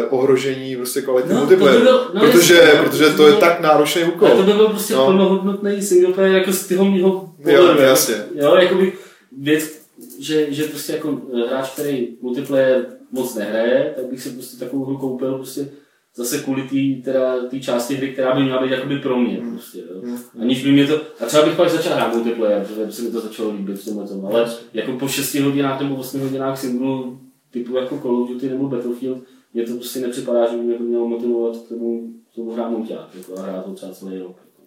ohrožení prostě kvality
No,
multiplayer.
to by byl- no,
protože,
jasně, no,
protože
to by
je
byl-
tak náročný úkol.
To by byl prostě
No.
no. plnohodnotný single player jako z toho mýho
Jo,
pohledu.
jasně.
Jo, jakoby věc, že, že prostě jako eh, hráč, který multiplayer moc nehraje, tak bych si prostě takovou hru koupil prostě zase kvůli té teda, tý části hry, která by měla být jakoby pro mě.
Hmm.
Prostě, jo. Aniž by mě to, a třeba bych pak začal hrát multiplayer, protože by se mi to začalo líbit v tomhle tom, ale jako po 6 hodinách nebo 8 hodinách singlu typu jako Call of Duty nebo Battlefield, mně to prostě nepřipadá, že by mě to mělo motivovat k tomu, k tomu hrát mulťák, jako a hrát to třeba celý rok. Jako.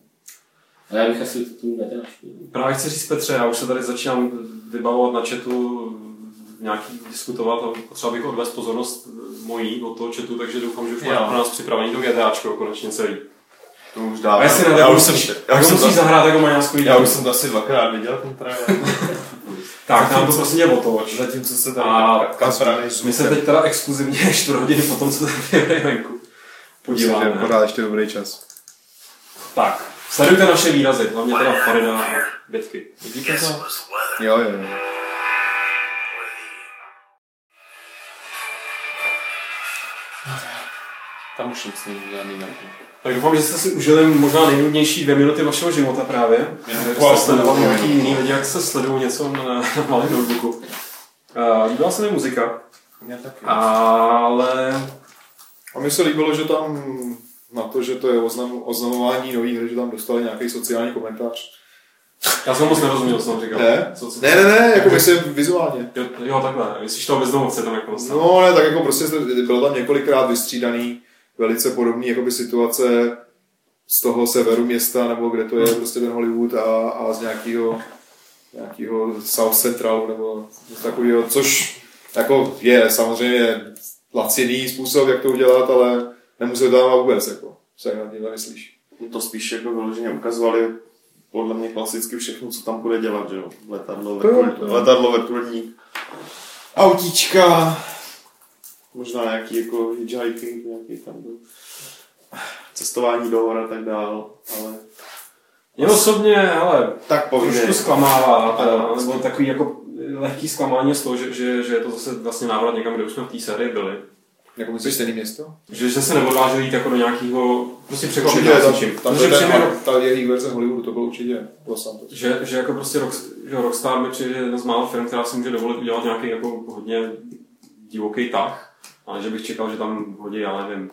A já bych asi to tomu netrašil.
Právě chci říct Petře, já už se tady začínám vybavovat na chatu nějaký diskutovat a potřeba bych odvést pozornost mojí od toho chatu, takže doufám, že už
Jo.
pro nás připravený to GTAčko konečně celý.
To už
A
dávám.
jestli ne,
já
tak
už jsem,
musíš,
já už jsem,
musíš zahrát jako maňánskou
já už jsem to asi dvakrát viděl, ten trailer.
Tak, nám to prostě mě otoč.
Zatímco se tam
A my se teď teda exkluzivně 4 hodiny po tom, co tady je venku, podíváme.
Podá ještě dobrý čas.
Tak, sledujte naše výrazy, hlavně teda Farida a Bětky. Vidíte to?
Jo, jo, jo.
Tam už nic není žádný nějaký.
Tak doufám, že jste si užili možná nejnudnější dvě minuty vašeho života právě. Že jste sledovali nějaký jiný lidi, jak se sledují něco na, na malém notebooku. Uh, líbila se mi muzika,
Mě taky.
ale
A mně se líbilo, že tam na to, že to je oznam, oznamování nových hry, že tam dostali nějaký sociální komentář.
já jsem moc nerozuměl, co jsem říkal.
Ne?
Co, co,
Ne, ne, ne, jako myslím vizuálně.
Jo, jo, takhle, myslíš toho bezdomovce tam jako dostal.
No, ne, tak jako prostě bylo tam několikrát vystřídaný velice podobný jakoby situace z toho severu města, nebo kde to je prostě ten Hollywood a, a z nějakého nějakého South Centralu nebo něco takového, což jako je samozřejmě laciný způsob, jak to udělat, ale nemusí to tam vůbec, jako, jak na tím myslíš.
To spíš jako vyloženě ukazovali podle mě klasicky všechno, co tam bude dělat, že jo. Letadlo,
To jo,
vrtul,
to jo.
letadlo, vrtulník, autíčka, možná nějaký jako hitchhiking, nějaký tam byl cestování do hor a tak dál, ale
Mě osobně, hele,
tak
trošku
povídej.
zklamává, teda, nebo takový jako lehký zklamání z toho, že, že, že je to zase vlastně návrat někam, kde už jsme v té sérii byli.
Jako myslíš stejný město?
Že, že se neodvážili jít jako do nějakého, prostě překvapit nás
tam,
něčím.
tam je
přijde,
ten, ta jejich verze Hollywoodu, to bylo určitě Los Santos.
že, že jako prostě rock, že Rockstar mi přijde jedna z mála firm, která si může dovolit udělat nějaký jako hodně divoký tah, ale že bych čekal, že tam hodí, já nevím,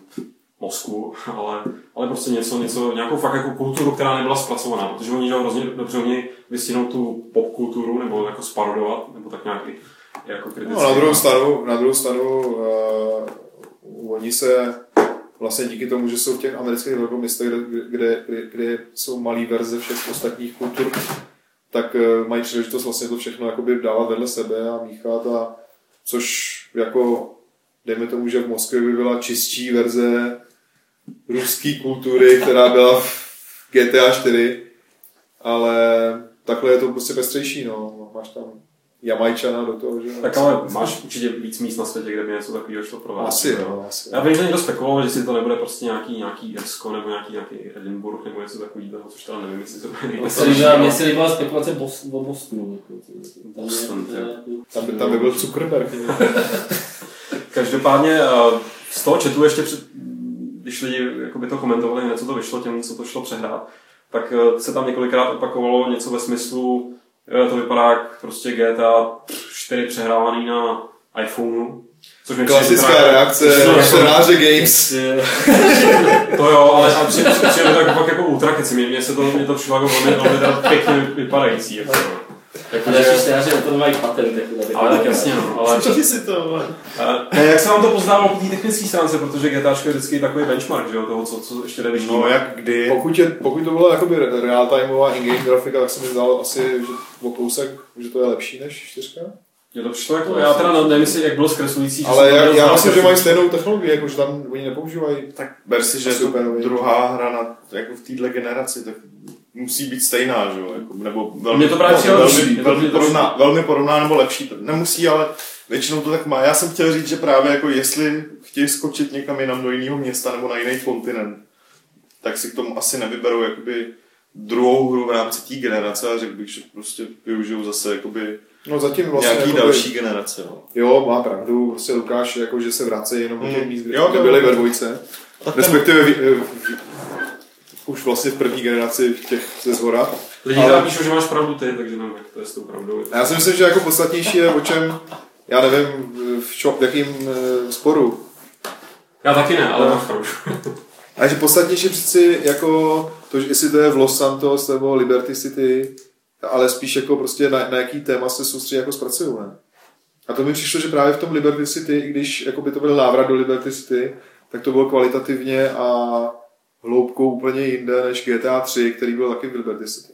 Moskvu, ale, ale prostě něco, něco, nějakou fakt jako kulturu, která nebyla zpracovaná, protože oni že hrozně dobře umějí vystihnout tu popkulturu, nebo jako sparodovat, nebo tak nějaký jako kriticky.
No, na druhou stranu, na druhou stranu uh, oni se vlastně díky tomu, že jsou v těch amerických velkoměstech, kde, kde, kde, kde jsou malé verze všech ostatních kultur, tak uh, mají příležitost vlastně to všechno jakoby dávat vedle sebe a míchat a což jako dejme tomu, že v Moskvě by byla čistší verze ruské kultury, která byla v GTA 4, ale takhle je to prostě pestřejší, no. Máš tam Jamajčana do toho, že?
Tak ale máš určitě víc míst na světě, kde by něco takového šlo provést.
Asi, no, asi.
Já vím, že někdo spekuloval, že si to nebude prostě nějaký, nějaký Irsko nebo nějaký, nějaký Edinburgh nebo něco takového, což teda nevím, jestli to bude
se líbila- Mně se líbila spekulace Bos- o Bostonu. jako, tam je-
Boston,
to je-
Tam by, tam by byl Zuckerberg.
Každopádně eh, z toho chatu ještě před, když lidi jakoby to komentovali, hned co to vyšlo, těm, co to šlo přehrát, tak eh, se tam několikrát opakovalo něco ve smyslu, eh, to vypadá jak prostě GTA 4 přehrávaný na iPhoneu. Což mi
Klasická
právě-
reakce čtenáře Games.
To jo, ale, přijde, to tak jako ultra keci. Mně, se to, mě to přišlo jako velmi, velmi pěkně vypadající. Jako, no. jako,
Ale
že,
čtenáři na to nemají patent. Jako
ale tak jasně, no. Ale,
Co si to,
ne, jak se vám to pozdávalo po té technické stránce, protože GTA je vždycky takový benchmark, že jo, toho, co, co ještě jde
No jak kdy?
Pokud, je, pokud to byla jakoby real-timeová in-game grafika, tak se mi zdálo asi, že o kousek, že to je lepší než čtyřka.
Mně to přišlo jako, já teda nevím, jestli jak bylo zkreslující. že
Ale já, já myslím, že mají stejnou technologii, jako že tam oni nepoužívají.
Tak ber si, že je to druhá hra na, jako v téhle generaci, tak musí být stejná, že jo? Jako, nebo velmi,
Mně to právě přijde
velmi, velmi,
Mně to
podobná, velmi podobná nebo lepší. To nemusí, ale většinou to tak má. Já jsem chtěl říct, že právě jako jestli chtějí skočit někam jinam do jiného města nebo na jiný kontinent, tak si k tomu asi nevyberou jakoby druhou hru v rámci té generace a řekl bych, že prostě využijou zase jakoby
No zatím vlastně
nějaký
jakoby,
další generace. No.
Jo, má pravdu, prostě Lukáš, jako, že se vrací jenom do těch
Hmm.
míst, kde,
Jo,
kde
to-
byli ve dvojce. Respektive v, v, v, už vlastně v první generaci těch ze zhora.
Lidi
Ale-
píšou, že máš pravdu ty, takže nevím, jak to je s tou pravdou.
A já si myslím, že jako podstatnější je o čem, já nevím, v, čo, v jakým eh, sporu.
Já taky ne, ale
No.
máš pravdu.
A že podstatnější přeci jako to, že jestli to je v Los Santos nebo Liberty City, ale spíš jako prostě na, na jaký téma se soustředí jako zpracují, ne? A to mi přišlo, že právě v tom Liberty City, i když jako by to byl návrat do Liberty City, tak to bylo kvalitativně a hloubkou úplně jinde než GTA 3, který byl taky v Liberty City.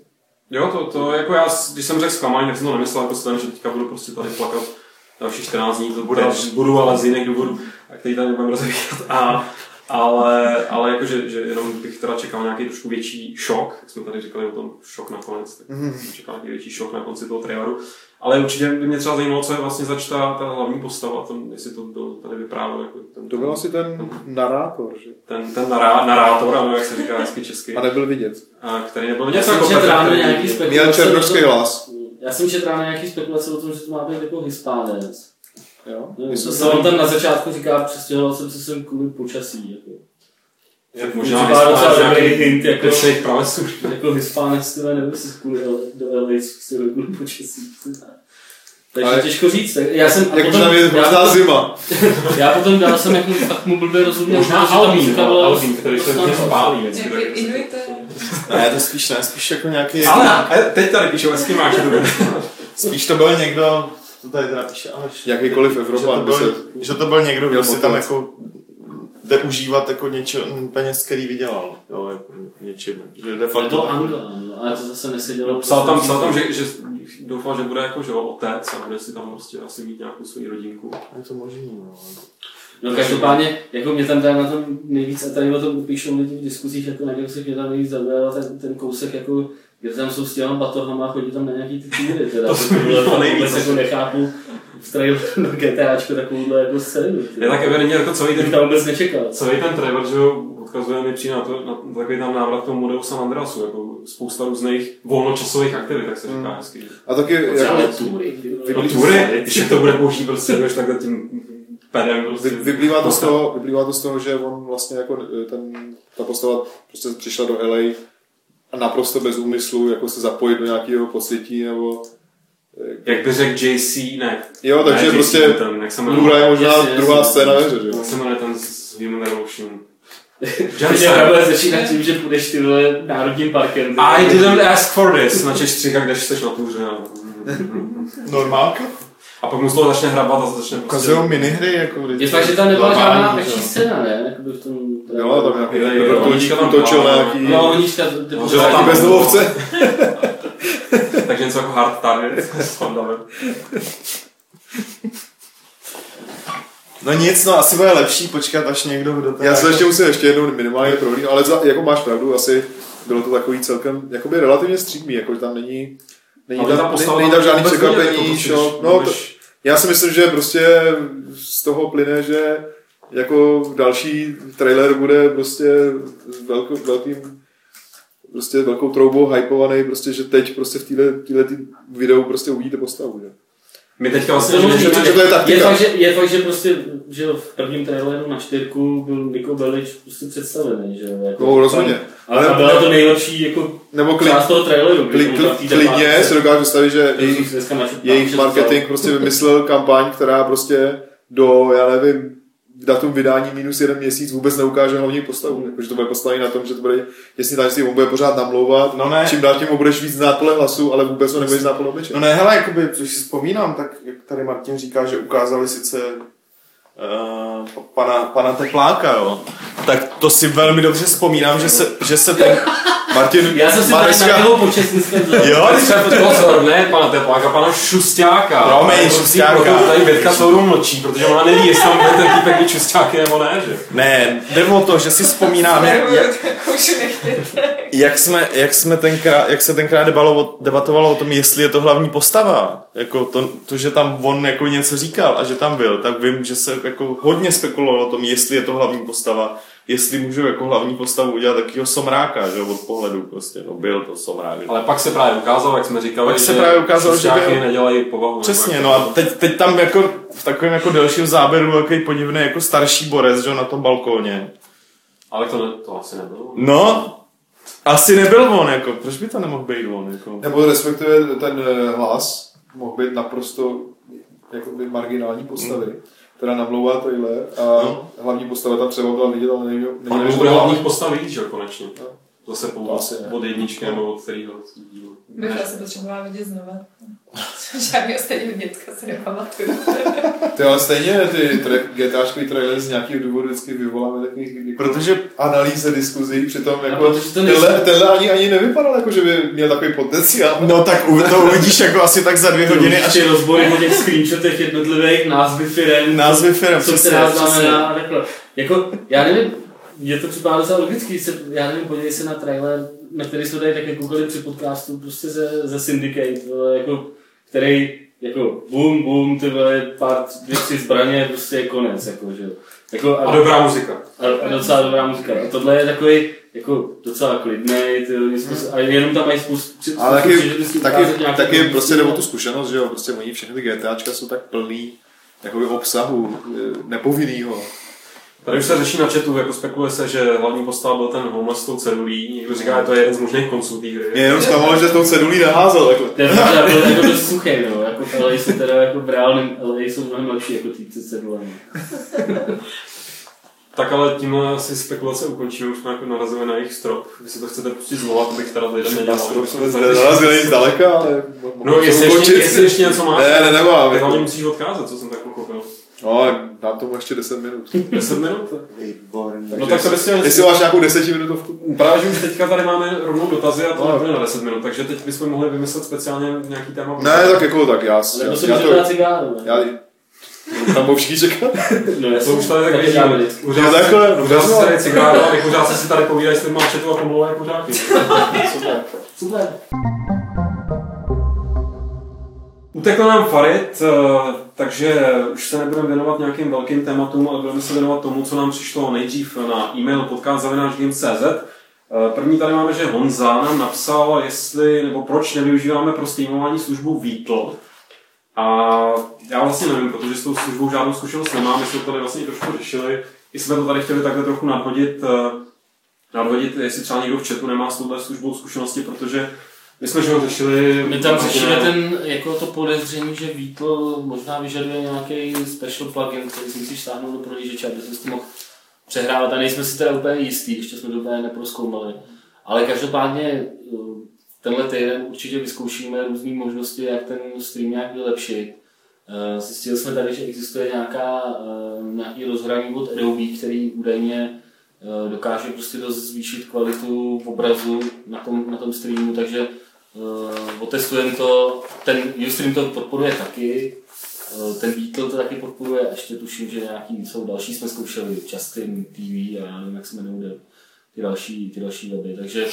Jo, to, to jako já, když jsem řekl zklamání, tak jsem to nemyslel jako jsem, že teďka budu prostě tady plakat dalších 14 dní, to bude, budu, ale z jiných důvodů, a který tady nebudeme rozvíjet. A, ale, ale jako, že, že jenom bych teda čekal nějaký trošku větší šok, jak jsme tady říkali o tom šok nakonec, tak jsem čekal nějaký větší šok na konci toho traileru. Ale určitě by mě třeba zajímalo, co je vlastně zač ta, ta hlavní postava, ten, jestli to byl tady vyprávěl jako ten,
To byl asi ten narátor, že?
ten, ten nará, narátor, ano, jak se říká hezky česky,
A nebyl vidět.
a který nebyl
Já
něco
jsem
jako
ráno nějaký
Měl
spekulace. o
černovský
tom-
hlas.
Já jsem četl ráno nějaký spekulace o tom, že to má být jako hispánec.
Jo?
To se on tam na začátku říká, přestěhoval jsem se sem kvůli počasí. Jako.
Jak
Možná dobrý
nějaký
hint, jako,
Vyšlejch praveců.
jako hispánec, tyhle nebo si kvůli do LA, si kvůli počasí. Takže
Ale-
těžko říct. tak Já jsem,
Jak
potom,
možná je
já, potom,
zima.
já potom dál jsem jako fakt mu blbě rozuměl.
Možná
muzika
no,
byla-
Alvín, který se hodně spálí tak-.
Ne, to spíš ne, spíš jako nějaký...
Ale teď tady píšou to bude.
Spíš to byl někdo, to tady teda píše Aleš.
Jakýkoliv
že to, byl,
se...
že to byl někdo, kdo si tam jako jde užívat jako něčo, peněz, který vydělal, jo, jako něčím, že de
To
facto
bylo
takový-
Angla, no, ale to zase nesedělo.
Psal tam, psal tam že, že doufal, že bude jako že jo, otec a bude si tam prostě asi mít nějakou svou rodinku.
Je to možný, no.
No každopádně, jako mě tam dá na tom nejvíc, a tady o tom píšou lidi v diskuzích, jako na se mě tam nejvíc zaujal ten, ten kousek, jako, kde tam jsou s těma batohama a chodí tam na nějaký ty týry, teda.
To se mi
Tohle
líbilo nejvíc.
jako nechápu v traileru do GTAčko takovouhle jako scénu.
Je tak evidentně jako celý ten,
tam vůbec nečekal.
celý ten trailer, že jo, odkazuje mi přijde na, to, na takový tam návrat k tomu modelu San Andreasu, jako spousta různých volnočasových aktivit, tak se říká
Hmm.
hezky.
A taky
Ale
jako,
tury.
No tury, když to bude boží, prostě jdeš takhle tím prostě.
vy, vyplývá, to z toho, vyplývá to z toho, že on vlastně jako ten, ta postava prostě přišla do LA naprosto bez úmyslu jako se zapojit do nějakého podsvětí nebo
Jak by řekl JC, ne.
Jo, takže
ne,
prostě
ten, jak se jmenuje,
Blura je možná
Jasně, jasně.
druhá scéna ve hře, že jo?
jak se jmenuje ten z Human Revolution. Jensen.
takhle začíná tím, že půjdeš ty vole národním parkem.
I didn't ask for this, na češtřicha, když jsi na no.
Normálka?
A pak mu z toho začne hrabat a začne prostě...
Ukazují minihry, jako
Je fakt, že tam nebyla žádná
jo.
scéna, ne? Jakoby v tom...
Jo, tam nějaký vrtulník
tam byla, no.
nějaký,
No,
No,
nějaký
tam-
bezdomovce.
Takže něco jako hard target s Vandamem.
No nic, no asi bude lepší počkat, až někdo kdo
Já se
jako-
ještě musím ještě jednou minimálně prohlídnout, ale za, jako máš pravdu, asi bylo to takový celkem, jakoby relativně střídmý, jako že tam není, není
Ale ta
tam,
postava
není tam žádný překvapení, no, to, já si myslím, že prostě z toho plyne, že jako další trailer bude prostě velkou, velkým prostě velkou troubou hypovaný, prostě, že teď prostě v tý videu prostě uvidíte postavu, že?
My teďka vlastně
To
řešíme,
možný,
že to je taktika.
je, fakt, že, je fakt, že prostě, že v prvním traileru na čtyřku byl Niko Bellic prostě představený, že. Jako,
No, rozhodně.
Ale
Ale-
byla to nejlepší jako
Nebo klid,
část toho traileru.
klid,
té
klidně si dokážu představit, že jejich jejich marketing prostě vymyslel kampaň, která prostě do, já nevím, datum vydání minus jeden měsíc vůbec neukáže hlavní postavu. Jakože to bude postavený na tom, že to bude jasný tajemství, on bude pořád namlouvat,
No ne.
čím dál tím ho budeš víc znát podle hlasu, ale vůbec ho nebudeš znát podle obličeje.
No ne, hele, jakoby, což si vzpomínám, tak jak tady Martin říká, že ukázali sice uh, pana, pana Tepláka, jo. Tak to si velmi dobře vzpomínám, že se, že se ten...
Martin,
Já jsem si tady
Mareska,
na něho počest dneska vzal.
Jo,
Pozor, ne pana Tepláka, pana Šustáka.
Promiň,
prosím,
Šusťáka.
proto Tady Bětka celou mlčí, protože ona neví, jestli tam bude ten týpek být Šustáky nebo ne, že?
ne, jde o to, že si vzpomínám, jak, jak, jsme, jak, jsme tenkrát, jak se tenkrát debalo, debatovalo o tom, jestli je to hlavní postava. Jako to, to, že tam on jako něco říkal a že tam byl, tak vím, že se jako hodně spekulovalo o tom, jestli je to hlavní postava, jestli můžu jako hlavní postavu udělat takového somráka, že jo, od pohledu prostě, no byl to somrák. že?
Ale pak se právě ukázalo, jak jsme říkali,
Pak se
že
právě ukázalo, že byl-
nedělají povahu.
Přesně, no a teď, teď tam jako v takovém jako delším záběru takový podivný jako starší borec, že jo, na tom balkóně.
Ale to, ne, to asi nebylo.
No, asi nebyl on, jako, proč by to nemohl být on, jako.
nebo respektive ten eh, hlas mohl být naprosto jakoby marginální postavy, která namlouvá trailer a
No.
hlavní postava tam převodila vidět, ale nevím, nevím,
nebo bude hlavních postav víc, že konečně.
No.
Zase po,
To asi ne.
od jedničky nebo od kterého dílu.
Bych asi potřebovala vidět znova. Žádný ostatního dětka se nepamatuju.
Ty ale stejně ty tra- GTAčkový trailer z nějakého důvodu vždycky vyvoláme takových jako
Protože
analýz a diskuzí, přitom jako
protože to nejsou-
tenhle, tenhle ani, ani nevypadal jako, že by měl takový potenciál.
No tak u- to uvidíš jako asi tak za dvě hodiny, až
ty rozbory o těch screenshotech jednotlivých názvy firem,
názvy firm,
co
přesně,
která znamená. Jako, já nevím, je to připadá docela logický, se, já nevím, podívej se na trailer, na který jsme tady také koukali při podcastu, prostě ze, ze Syndicate, vole, jako, který, jako, boom, boom, ty vole, pár, dvě, tři zbraně, prostě je konec, jako, že jo. Jako,
A dobrá muzika.
a, a docela dobrá muzika. A tohle je takový jako docela klidnej, ty, a jenom tam mají spoustu...
Ale taky, taky, taky prostě jde o tu zkušenost, že jo, prostě oni všechny ty GTAčka jsou tak plný jakoby obsahu eh, nepovinnýho.
Tady už se řeší na chatu, jako spekuluje se, že hlavní postava byl ten homeless s tou cedulí. Někdo říká, že to je jeden z možných konců té hry.
Mě jenom zklamalo, že tou cedulí naházel. Jako.
Ten možná byl jako dost suchý, no. Jako, LA jsou teda jako v reálném LA jsou mnohem lepší jako ty cedulemi.
Tak ale tímhle asi spekulace ukončíme, už jsme jako narazili na jejich strop. Vy si to chcete pustit znova, to bych teda lidem nedělal.
Strop jsme nenarazili nic daleka, ale...
No, jestli ještě, jestli ještě něco máš,
Ne, ne, nemám.
tak hlavně musíš odkázat, co jsem tak pochopil.
No, ale dám tomu ještě 10 minut.
10 minut?
Výborný.
No tak to bys měl...
Jestli máš nějakou desetiminutovku.
Právě, že už teďka tady máme rovnou dotazy a to
No.
nebude na 10 minut, takže teď bychom mohli vymyslet speciálně nějaký téma.
Ne, tak jako tak já...
Nebo
já,
se
já
může
to,
cigáru, ne?
já, tam budou všichni čekat.
No,
To
jasně.
už tady tak
To
vidíme.
děláme vždycky.
Jo, takhle,
Pořád si
dobře.
tady cigáro pořád si tady povídají s lidmi četu a pomlouvají pořádky.
Super.
Super.
Utekl nám Farid, eh, takže už se nebudeme věnovat nějakým velkým tématům, ale budeme se věnovat tomu, co nám přišlo nejdřív na e-mail podcast.cz. První tady máme, že Honza nám napsal, jestli nebo proč nevyužíváme pro streamování službu Beatle. A já vlastně nevím, protože s tou službou žádnou zkušenost nemám, my jsme to tady vlastně trošku řešili. I jsme to tady chtěli takhle trochu nadhodit, eh, nadhodit, jestli třeba někdo v chatu nemá s touhle službou zkušenosti, protože my jsme že ho řešili...
My tam řešíme ten, jako to podezření, že Beatle možná vyžaduje nějaký special plugin, který si musíš stáhnout do prohlížeče, aby si to mohl přehrávat. A nejsme si teda úplně jistý, ještě jsme to úplně neproskoumali. Ale každopádně eh, tenhle týden určitě vyzkoušíme různé možnosti, jak ten stream nějak vylepšit. Eh, Zjistili jsme tady, že existuje nějaká, eh, nějaký rozhraní od Adobe, který údajně dokáže prostě dost zvýšit kvalitu obrazu na tom, na tom streamu, takže otestujeme to, ten Ustream to podporuje taky, uh, ten Beatle to taky podporuje, a ještě tuším, že nějaký jsou další, jsme zkoušeli, Justin TV a já nevím, jak se jmenují ty další, ty další weby, takže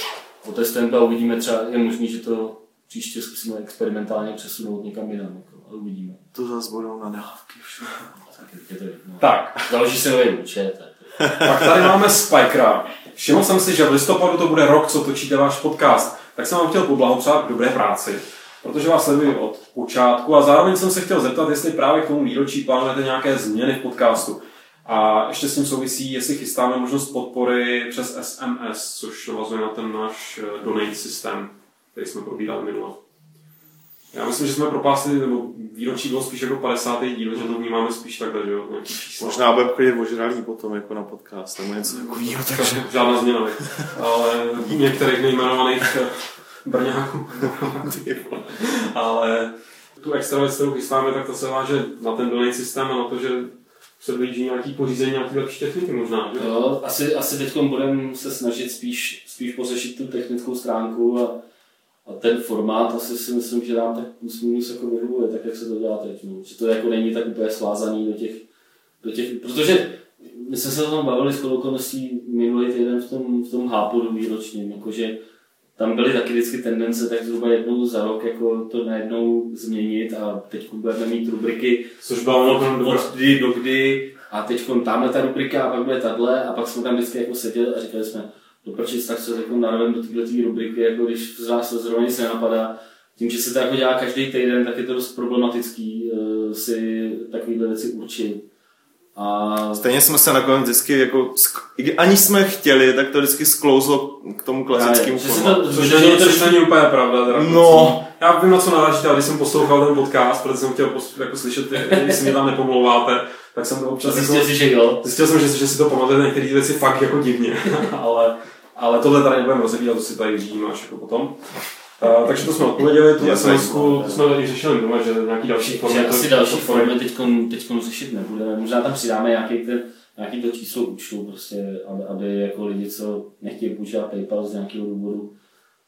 otestujeme to a uvidíme třeba, je možný, že to příště zkusíme experimentálně přesunout někam jinam, jako, ale uvidíme.
To zase budou nadávky všude.
Tak je, je to jedno.
Tak,
Založí se nový účet. tak-
Pak tady máme Spikera. Všiml jsem si, že v listopadu to bude rok, co točíte váš podcast. Tak jsem vám chtěl poblahopřát k dobré práci, protože vás sleduji od počátku a zároveň jsem se chtěl zeptat, jestli právě k tomu výročí plánujete nějaké změny v podcastu. A ještě s tím souvisí, jestli chystáme možnost podpory přes SMS, což navazuje na ten náš eh, donate systém, který jsme probírali minule. Já myslím, že jsme propásli, nebo výročí bylo spíš jako 50. díl, že to vnímáme spíš takhle, že jo, nějaký.
Možná budeme chodit ožralý potom jako na podcast nebo něco takového.
Takže žádná změna, viď? ale některých nejmenovaných eh, Brňáků. ale tu extra věc, kterou chystáme, tak to se váže na ten donate systém a na to, že se blíží nějaký pořízení, nějaký lepší techniky možná, že?
Jo, asi, asi teď budeme se snažit spíš, spíš pořešit tu technickou stránku a, a ten formát asi si myslím, že nám tak plus minus jako vyhovuje, tak jak se to dělá teď. No. Že to jako není tak úplně svázaný do těch, do těch protože my jsme se o tom bavili s okolností minulý týden v tom, v tom hápodu výročním, jakože tam byly taky vždycky tendence tak zhruba jednou za rok jako to najednou změnit a teď budeme mít rubriky
Což byla
od, od kdy do kdy a teď tamhle ta rubrika a pak bude tahle a pak jsme tam vždycky jako seděli a říkali jsme, do proč tak se jako narovem do této rubriky, jako když z vás zrovna nic nenapadá. Tím, že se to jako dělá každý týden, tak je to dost problematický uh, si takovéhle věci určit. A
Stejně jsme se nakonec vždycky jako, sk- i aniž jsme chtěli, tak to vždycky sklouzlo k tomu klasickému
to,
Což není,
to
což není úplně pravda. Teda,
No.
Já vím, na co narážíte, ale když jsem poslouchal ten podcast, protože jsem chtěl pos- jako slyšet, jestli mě tam nepomlouváte, tak jsem to občas
zjistil
jako,
si, že jo.
zjistil jsem, že, že si to pamatujete některé věci fakt jako divně, ale, ale tohle tady nebudeme rozebírat, to si tady vyřídíme až jako potom. Uh, takže to jsme odpověděli, tu sms to jsme i řešili doma, že nějaký další formy.
Že asi další formy teď teďkon řešit nebudeme. Možná tam přidáme nějaký, ten, nějaký to číslo účtu, prostě, aby, aby jako lidi, co nechtějí používat PayPal z nějakého důvodu,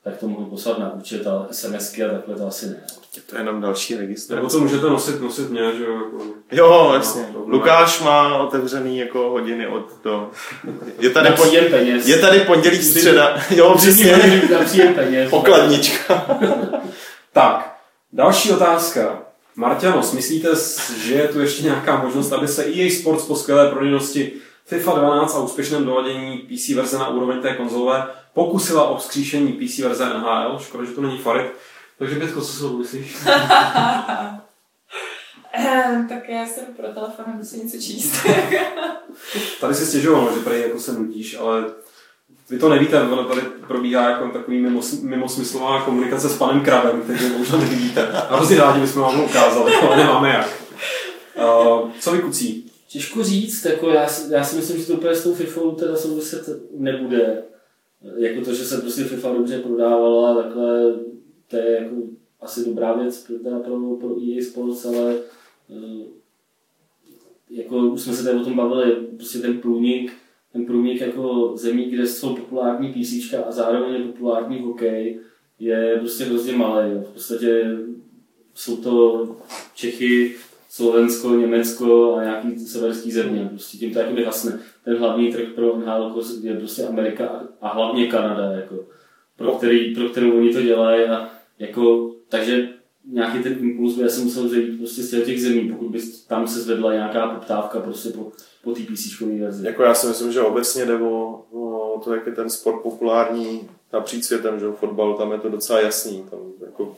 tak to mohli poslat na účet, ale SMSky a takhle to asi ne.
To je jenom další registr.
Nebo co můžete nosit, nosit mě, že jo, jako,
Jo, jasně.
No, to
Lukáš má otevřený jako hodiny od do... Je tady, po...
peněz.
je tady pondělí středa. Jo, přesně.
Na příjem peněz.
Pokladnička.
Tak, další otázka. Marťanos, myslíte, že je tu ještě nějaká možnost, aby se EA Sports po skvělé prodejnosti FIFA 12 a úspěšném doladění PC verze na úroveň té konzole pokusila o vzkříšení PC verze NHL? Škoda, že to není Farid. Takže Bětko, co si o tom myslíš?
Ehm, tak já se jdu pro telefon musím něco číst.
Tady si stěžoval, že prý jako se nudíš, ale Vy to nevíte, ono tady probíhá jako takový mimo, mimosmyslová komunikace s panem Krabem, který možná nevidíte. A hrozně rádi bychom vám ho ukázali, ale nemáme jak. Uh, co vy kucí?
Těžko říct, jako já, já si myslím, že to úplně s tou FIFA teda souviset nebude. Jako to, že se prostě FIFA dobře prodávala, takhle, to je jako asi dobrá věc pro, teda pro, pro EA Sports, ale eh, jako už jsme se tady o tom bavili, prostě ten průnik, ten průnik jako zemí, kde jsou populární PC a zároveň je populární hokej, je prostě hrozně malý. V podstatě jsou to Čechy, Slovensko, Německo a nějaký severský země. Prostě tím to jakoby hasne. Ten hlavní trh pro NHL je prostě Amerika a, hlavně Kanada, jako, pro, který, pro kterou oni to dělají. A jako, takže nějaký ten impuls by asi musel vzít prostě z těch zemí, pokud by tam se zvedla nějaká poptávka prostě po, po té PC verzi.
Jako já si myslím, že obecně jde o, o to, jak je ten sport populární napříč světem, že fotbal, tam je to docela jasný. Tam jako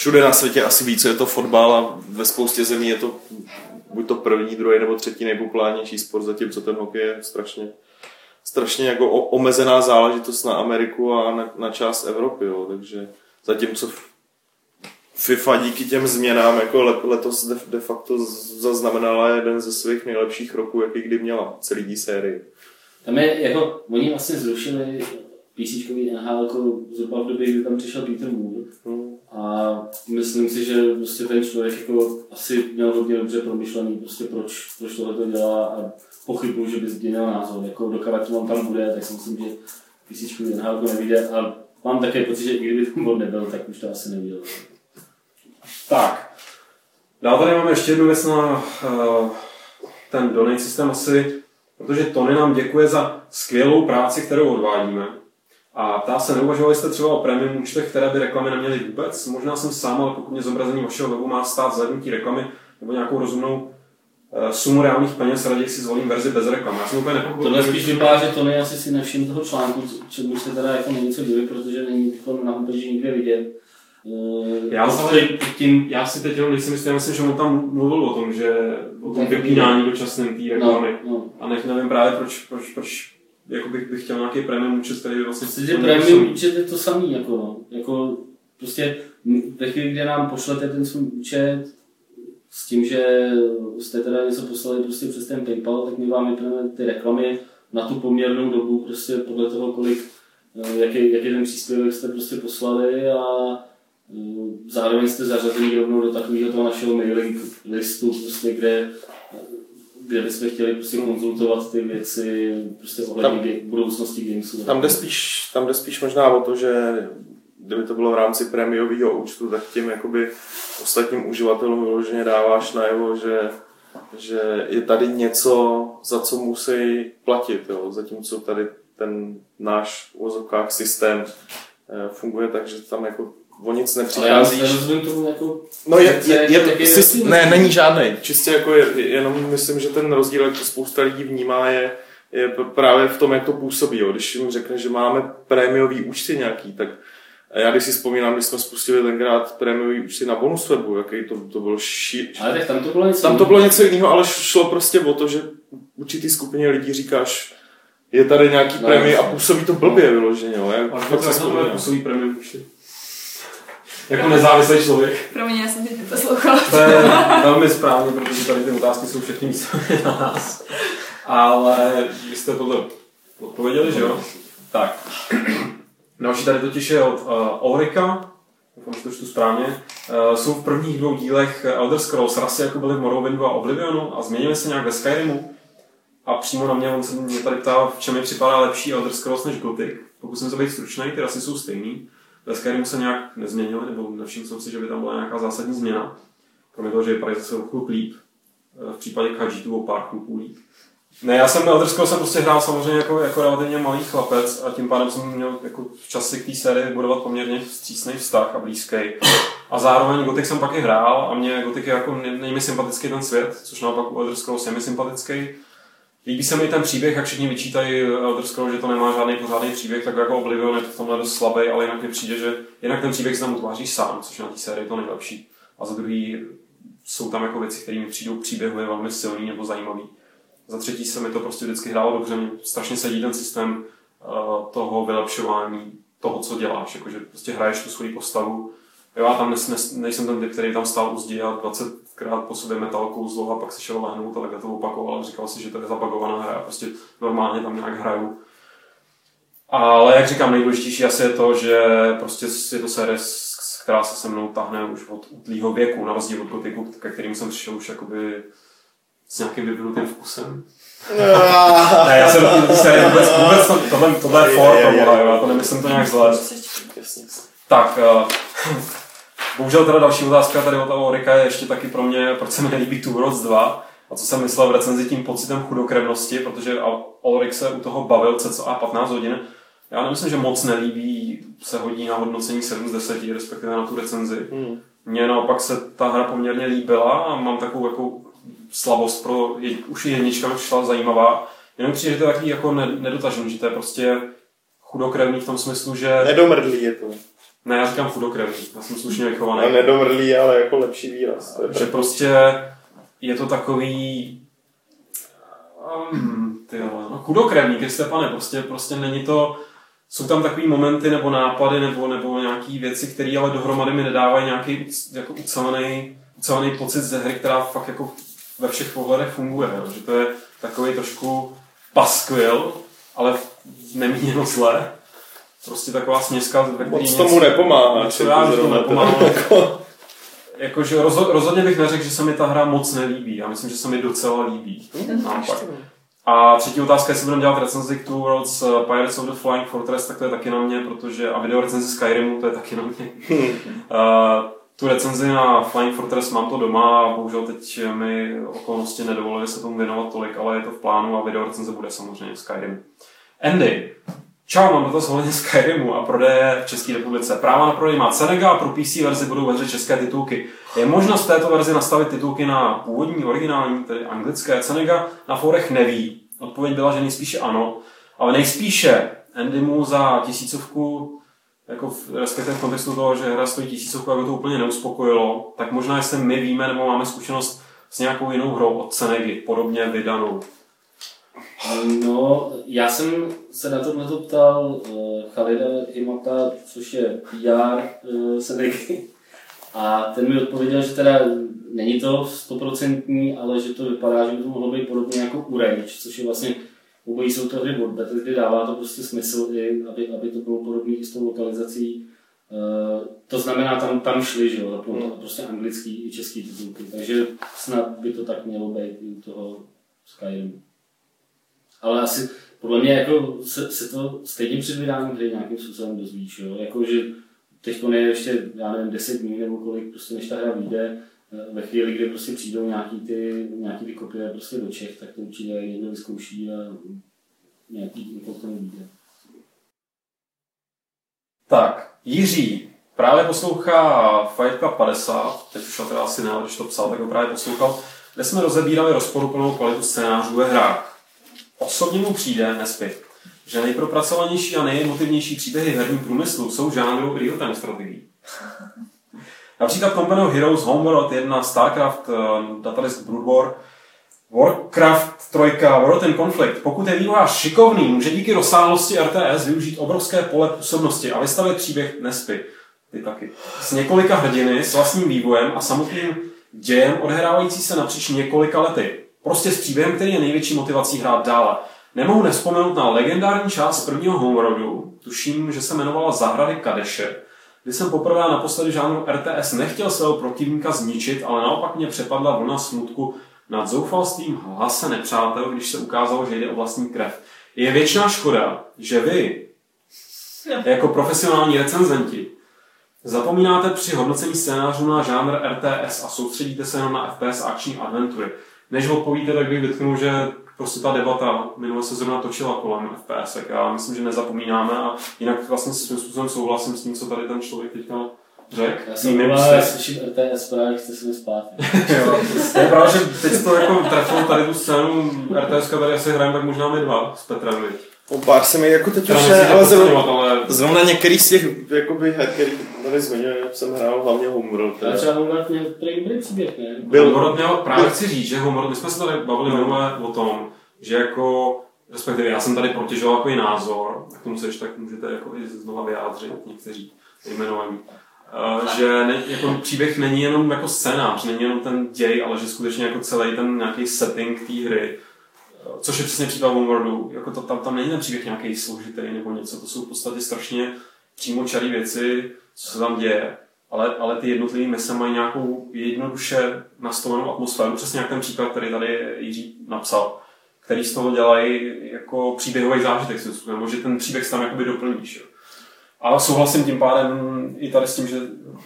všude na světě asi více je to fotbal a ve spoustě zemí je to buď to první, druhý nebo třetí nejpopulárnější sport, zatímco ten hokej je strašně strašně jako omezená záležitost na Ameriku a na, na část Evropy, jo. takže zatímco FIFA díky těm změnám jako let, letos de, de facto zaznamenala jeden ze svých nejlepších roků, jaký kdy měla celý té sérii.
Tam je jako, oni vlastně zrušili PC NHL jako zhruba v době, kdy tam přišel Peter Moore.
Hmm.
A myslím si, že prostě ten člověk jako asi měl hodně dobře promyšlený, prostě proč, proč tohle to dělá a pochybuju, že by změnil názor. Jako dokud on tam bude, tak si myslím, že PC NHL to nevíde a mám také pocit, že i kdyby tam on nebyl, tak už to asi neviděl.
Tak. Dál tady máme ještě jednu věc na uh, ten donate systém asi, protože Tony nám děkuje za skvělou práci, kterou odvádíme. A ptá se, neuvažovali jste třeba o premium účtech, které by reklamy neměly vůbec? Možná jsem sám, ale pokud mě zobrazení vašeho webu má stát zhlednutí reklamy nebo nějakou rozumnou uh, sumu reálných peněz, raději si zvolím verzi bez reklam. Já jsem úplně nepochopil.
Tohle spíš vypadá, že Tony asi si nevšiml toho článku, čemu se teda jako není co divit, protože není to na homepage nikde vidět. Eh,
Já,
pokud-
ale tím, já si teď jenom nejsem jistý, já myslím, že on tam mluvil o tom, že o tom vypínání dočasným té reklamy.
No, no.
A nech, nevím právě proč, proč, proč jako bych, bych chtěl nějaký premium účet, který by vlastně...
Že premium účet je to samý, jako, no. jako prostě ve chvíli, kdy nám pošlete ten svůj účet s tím, že jste teda něco poslali prostě přes ten PayPal, tak my vám vypneme ty reklamy na tu poměrnou dobu, prostě podle toho, kolik, eh, jaký, jaký ten příspěvek jste prostě poslali a eh, zároveň jste zařazení rovnou do takového toho našeho mailing listu, prostě, kde kde bychom chtěli prostě konzultovat ty věci prostě ohledně
Tam-
budoucnosti gamesu.
Tam jde, spíš, tam jde spíš možná o to, že kdyby to bylo v rámci prémiového účtu, tak tím jakoby ostatním uživatelům vyloženě dáváš najevo, že, že je tady něco, za co musí platit. Jo? Zatímco tady ten náš v systém eh, funguje tak, že tam jako o nic
Ale já
nepřicházíš.
tomu jako...
No je,
Jak
je, je,
jak je-
je, ne, není žádný. Čistě jako je, jenom myslím, že ten rozdíl, jak to spousta lidí vnímá, je, je právě v tom, jak to působí. Jo. Když jim řekne, že máme prémiový účty nějaký, tak já když si vzpomínám, když jsme spustili tenkrát prémiový účty na bonus webu, jaký to, to bylo ší...
Ale tak tam to bylo něco...
Tam to bylo něco jiného, ale šlo prostě o to, že určitý skupině lidí říkáš, je tady nějaký
No,
prémie a působí to blbě vyloženě. Jo. Já
Ale to
vzpomínám.
působí premium účty. Jako nezávislý člověk.
Promiň, já jsem tě poslouchala.
To je velmi správně, protože tady ty otázky jsou všechny na nás. Ale vy jste tohle odpověděli, že jo? Tak. Další tady totiž je od uh, Ulrika, doufám, že to čtu správně. Uh, jsou v prvních dvou dílech Elder Scrolls rasy, jako byly v Morrowindu a Oblivionu a změnily se nějak ve Skyrimu. A přímo na mě, on se mě tady ptá, v čem mi připadá lepší Elder Scrolls než Gothic. Pokud jsem to být stručný, ty rasy jsou stejný. Ve Skyrimu se nějak nezměnily, nebo nevšiml jsem si, že by tam byla nějaká zásadní změna. Kromě toho, že vypadají zase o chlup líp. Eh, V případě Khajitu o pár chlupů líp. Ne, já jsem Elder Scrolls jsem prostě hrál samozřejmě jako, jako relativně malý chlapec a tím pádem jsem měl jako v čase k té sérii budovat poměrně vstřícný vztah a blízký. A zároveň Gothic jsem pak i hrál a mě Gothic je jako nej- nejmi sympatický ten svět, což naopak u Elder Scrolls je mi sympatický. Líbí se mi ten příběh, jak všichni vyčítají Elder Scrolls, že to nemá žádný pořádný příběh, tak jako Oblivion je to v tomhle dost slabý, ale jinak mi přijde, že jinak ten příběh se tam utváří sám, což na té sérii to nejlepší. A za druhý jsou tam jako věci, které mi přijdou příběhově velmi silný nebo zajímavý. Za třetí se mi to prostě vždycky hrálo dobře, mě strašně sedí ten systém toho vylepšování toho, co děláš. Jakože prostě hraješ tu svoji postavu. Jo, já tam nes, nes, nejsem ten typ, který tam stál u zdi a 20krát po sobě metal kouzlo a pak se šel lehnout a tak to opakoval a říkal si, že to je zabagovaná hra a prostě normálně tam nějak hraju. Ale jak říkám, nejdůležitější asi je to, že prostě je to série, která se se mnou tahne už od útlýho věku, na rozdíl od gotiku, ke kterým jsem přišel už jakoby s nějakým vyvinutým vkusem. ne, já jsem do té série vůbec, vůbec to, tohle, tohle je for, to já to nemyslím to nějak zle. Tak, uh, bohužel teda další otázka tady od toho Rika je ještě taky pro mě, proč se mi nelíbí Two Worlds 2 a co jsem myslel v recenzi tím pocitem chudokrevnosti, protože Ulrich se u toho bavil cca 15 hodin. Já nemyslím, že moc nelíbí, se hodí na hodnocení 7 z 10, respektive na tu recenzi. Hmm. Mně naopak se ta hra poměrně líbila a mám takovou jako slabost pro, je, už jednička mi přišla zajímavá. Jenom přijde, že to je takový jako nedotažený, že to je prostě chudokrevný v tom smyslu, že...
Nedomrdlý je to.
Ne, já říkám chudokrevný, já jsem slušně vychovaný.
A nedomrdlý, ale jako lepší výraz.
Že prostě je to takový... Um, ty no, chudokrevný, Kriste pane, prostě, prostě není to... Jsou tam takový momenty nebo nápady nebo, nebo nějaké věci, které ale dohromady mi nedávají nějaký jako ucelený, ucelený pocit ze hry, která fakt jako ve všech pohledech funguje. Jo? Že to je takový trošku paskvil, ale nemíněno zle. Prostě taková směska,
ve který Moc tomu nepomáhá.
Co já to nepomáhá. Jako, jakože rozhodně bych neřekl, že se mi ta hra moc nelíbí. Já myslím, že se mi docela líbí. Mm, A třetí otázka, jestli budeme dělat recenzi k Two Worlds uh, Pirates of the Flying Fortress, tak to je taky na mě, protože, a video recenzi Skyrimu, to je taky na mě. uh, tu recenzi na Flying Fortress mám to doma a bohužel teď mi okolnosti nedovolily se tomu věnovat tolik, ale je to v plánu a video recenze bude samozřejmě Skyrim. Andy, Čau, mám dotaz ohledně Skyrimu a prodeje v České republice. Práva na prodej má Cenega a pro PC verzi budou ve hře české titulky. Je možnost této verzi nastavit titulky na původní, originální, tedy anglické. Cenega na forech neví. Odpověď byla, že nejspíše ano, ale nejspíše Andy mu za tisícovku jako v, respektive v kontextu toho, že hra stojí tisícovku, aby to úplně neuspokojilo, tak možná jestli my víme nebo máme zkušenost s nějakou jinou hrou od Cenegy, podobně vydanou.
No, já jsem se na tohle ptal uh, Khalida Himata, což je PR uh, Senegy. A ten mi odpověděl, že teda není to stoprocentní, ale že to vypadá, že by to mohlo být podobně jako u Rage, což je vlastně obojí jsou to hry od Bethesdy, dává to prostě smysl, i, aby, aby to bylo podobné i s tou lokalizací. Uh, to znamená, tam, tam šli, že jo, hmm. prostě anglický i český titulky, takže snad by to tak mělo být i u toho Skyrim. Ale asi podle mě jako se, se to stejně před vydáním hry nějakým způsobem dozvíš, jo? Jako, že teď je ještě, já nevím, 10 dní nebo kolik, prostě než ta hra vyjde, eh, ve chvíli, kdy prostě přijdou nějaký ty, nějaký ty kopie prostě do Čech, tak to určitě někdo vyzkouší a nějaký info k tomu vyjde.
Tak, Jiří právě poslouchá Fight Club 50, teď už to teda asi ne, když to psal, tak ho právě poslouchal, kde jsme rozebírali rozporuplnou kvalitu scénářů ve hrách. Osobně mu přijde, nespy, že nejpropracovanější a nejemotivnější příběhy v herním průmyslu jsou žánru real-time strategií. Například Company of Heroes, Homeworld 1, StarCraft, uh, Datadisk Brood War, Warcraft 3, World and Conflict. Pokud je vývojář šikovný, může díky rozsáhlosti RTS využít obrovské pole působnosti a vystavit příběh Nespy. Ty taky. S několika hrdiny, s vlastním vývojem a samotným dějem odehrávající se napříč několika lety. Prostě s příběhem, který je největší motivací hrát dále. Nemohu nespomenout na legendární část prvního Homeworldu, tuším, že se jmenovala Zahrady Kadeše, kdy jsem poprvé naposledy žánru RTS nechtěl svého protivníka zničit, ale naopak mě přepadla vlna smutku nad zoufalstvím hlase nepřátel, když se ukázalo, že jde o vlastní krev. Je věčná škoda, že vy, jako profesionální recenzenti, zapomínáte při hodnocení scénářů na žánr RTS a soustředíte se jenom na FPS akční adventury. Než odpovíte, tak bych vytknul, že prostě ta debata minule se zrovna točila kolem FPS. Já myslím, že nezapomínáme a jinak vlastně svým způsobem souhlasím s tím, co tady ten člověk teďka řekl.
Já jsem mluvil, já slyším RTS, právě chci se mi spát.
to je pravda, že teď to jako trefilo tady tu scénu RTS, tady asi hrajeme tak možná my dva s Petrem, viď?
O pár se mi jako teď už ne, ale zrovna, ale... zrovna některý z těch jakoby, her, který tady zmiňuje, jsem hrál hlavně Homeworld.
Ale třeba Homeworld měl prý dobrý příběh, ne?
Byl. Homeworld měl, právě chci říct, že Homeworld, my jsme se tady bavili minule o tom, že jako respektive já jsem tady protěžoval jako názor, a k tomu se ještě tak můžete jako i znova vyjádřit někteří jmenovaní, uh, že ne, jako příběh není jenom jako scénář, není jenom ten děj, ale že skutečně jako celý ten nějaký setting té hry, což je přesně případ Homeworldu, jako to, tam, tam není ten příběh nějaký složitý nebo něco, to jsou v podstatě strašně přímočarý věci, co se tam děje ale, ale ty jednotlivé mise mají nějakou jednoduše nastavenou atmosféru, přesně jak ten příklad, který tady Jiří napsal, který z toho dělají jako příběhový zážitek, nebo že ten příběh tam jakoby doplníš. Jo. A souhlasím tím pádem i tady s tím, že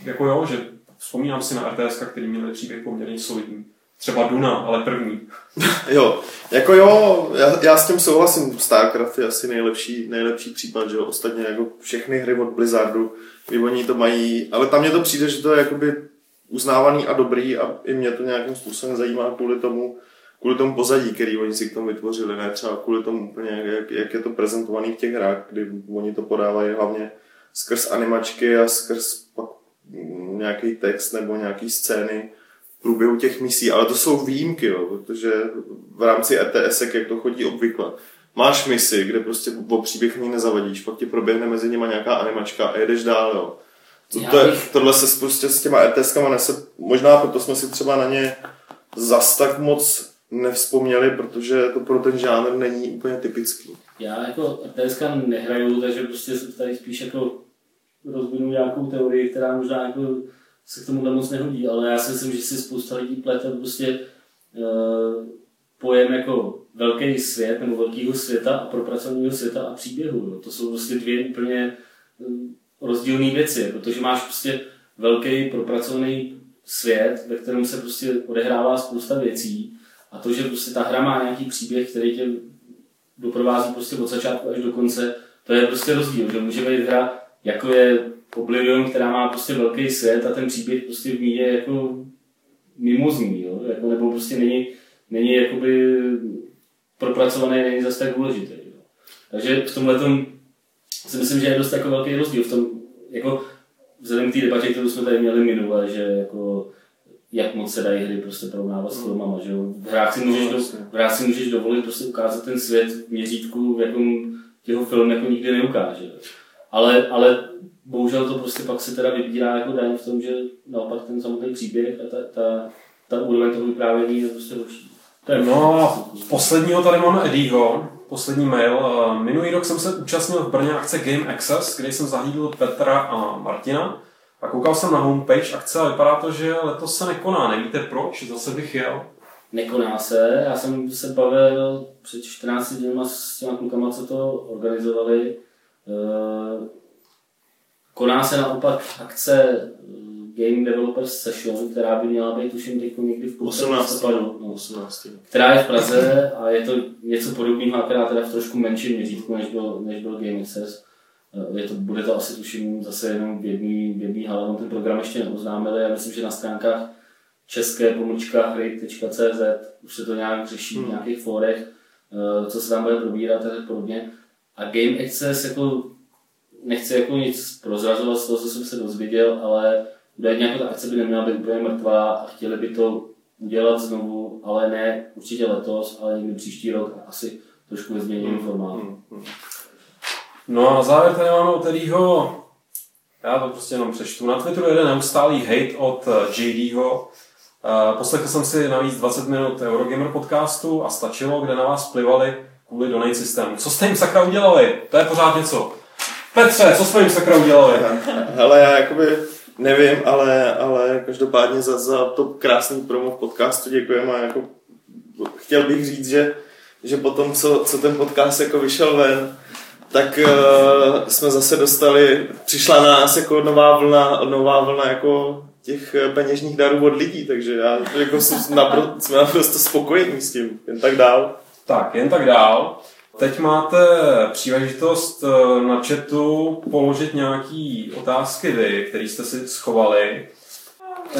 jako jo, že vzpomínám si na RTS, který měl příběh poměrně solidní. Třeba Duna, ale první.
jo, jako jo, já, já, s tím souhlasím. StarCraft je asi nejlepší, nejlepší případ, že jo. Ostatně jako všechny hry od Blizzardu kdy oni to mají, ale tam mě to přijde, že to je jakoby uznávaný a dobrý a i mě to nějakým způsobem zajímá kvůli tomu, kvůli tomu pozadí, který oni si k tomu vytvořili, ne třeba kvůli tomu úplně, jak, jak je to prezentovaný v těch hrách, kdy oni to podávají hlavně skrz animačky a skrz pak nějaký text nebo nějaký scény průběhu těch misí, ale to jsou výjimky, jo, protože v rámci ETS, jak to chodí obvykle, máš misi, kde prostě o příběh ani nezavadíš, pak ti proběhne mezi nimi nějaká animačka a jedeš dál, jo. To, to je, tohle se prostě s těma ETSkama nese, možná proto jsme si třeba na ně zas tak moc nevzpomněli, protože to pro ten žánr není úplně typický.
Já jako RTS nehraju, takže prostě tady spíš jako rozvinu nějakou teorii, která možná jako se k tomuhle moc nehodí, ale já si myslím, že si spousta lidí plete prostě uh, pojem jako velký svět nebo velkého světa a propracovaného světa a příběhu. No. To jsou prostě dvě úplně eh, rozdílné věci, protože máš prostě velký propracovaný svět, ve kterém se prostě odehrává spousta věcí a to, že prostě ta hra má nějaký příběh, který tě doprovází prostě od začátku až do konce, to je prostě rozdíl, že může být hra, jako je Oblivion, která má prostě velký svět a ten příběh prostě v ní je jako mimozní, jo? Jako, nebo prostě není, není jakoby propracovaný, není zase tak důležitý. Jo? Takže v tomhle si myslím, že je dost jako velký rozdíl v tom, jako vzhledem k té debatě, kterou jsme tady měli minule, že jako jak moc se dají hry prostě porovnávat s filmama, že jo. V hrách si můžeš, do, v hrách si můžeš dovolit prostě ukázat ten svět v měřítku, v jakom těho film jako nikdy neukáže. Ale, ale bohužel to prostě pak se teda vybírá jako daň v tom, že naopak ten samotný příběh a ta, ta, ta úroveň toho vyprávění je prostě horší.
No a posledního tady máme Eddieho, poslední mail. Minulý rok jsem se účastnil v Brně akce Game Access, kde jsem zahlídl Petra a Martina. A koukal jsem na homepage akce a vypadá to, že letos se nekoná. Nevíte proč? Zase bych jel.
Nekoná se. Já jsem se bavil před 14 dny s těma klukama, co to organizovali. Eh, koná se naopak akce Game Developers Session, která by měla být tuším teď někdy v půlce
18.
No, 18. Která je v Praze a je to něco podobného, akorát teda v trošku menším měřítku, než byl, než byl Game Access. Eh, je to, bude to asi tuším zase jenom v jedné v jedný hale, on ten program ještě neoznámili, já myslím, že na stránkách české pomlčka hry.cz už se to nějak řeší hmm. v nějakých fórech, eh, co se tam bude probírat a podobně. A Game Access jako nechci jako nic prozrazovat z toho, co jsem se dozvěděl, ale údajně jako ta akce by neměla být úplně mrtvá a chtěli by to udělat znovu, ale ne určitě letos, ale někdy příští rok asi trošku ve změněném hmm, formátu. Hmm, hmm.
No a na závěr tady máme od Eddieho, já to prostě jenom přečtu. Na Twitteru jede neustálý hate od eh, JDho. Eh, poslechl jsem si navíc 20 minut Eurogamer podcastu a stačilo, kde na vás plivali kvůli donate systému. Co jste jim sakra udělali? To je pořád něco. Petře, co jsme jim sakra udělali?
Hele, já jakoby nevím, ale, ale každopádně za, za to krásný promo v podcastu děkujeme a jako chtěl bych říct, že, že potom, co, co ten podcast jako vyšel ven, tak uh, jsme zase dostali, přišla na nás jako nová vlna, nová vlna jako těch peněžních darů od lidí, takže já jako jsem napro, jsme naprosto spokojení s tím, jen tak dál.
Tak, jen tak dál. Teď máte příležitost eh, na chatu položit nějaké otázky vy, které jste si schovali.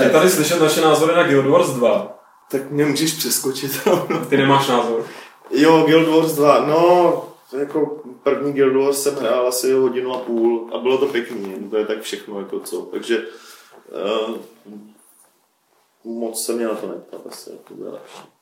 Je tady slyšet naše názory na Guild Wars 2.
Tak mě můžeš přeskočit.
Ty nemáš názor?
Jo, Guild Wars 2, no, jako první Guild Wars jsem hrál asi hodinu a půl a bylo to pěkný, to je tak všechno, jako co, takže uh, moc se mě na to neptat, asi, jako bude lepší.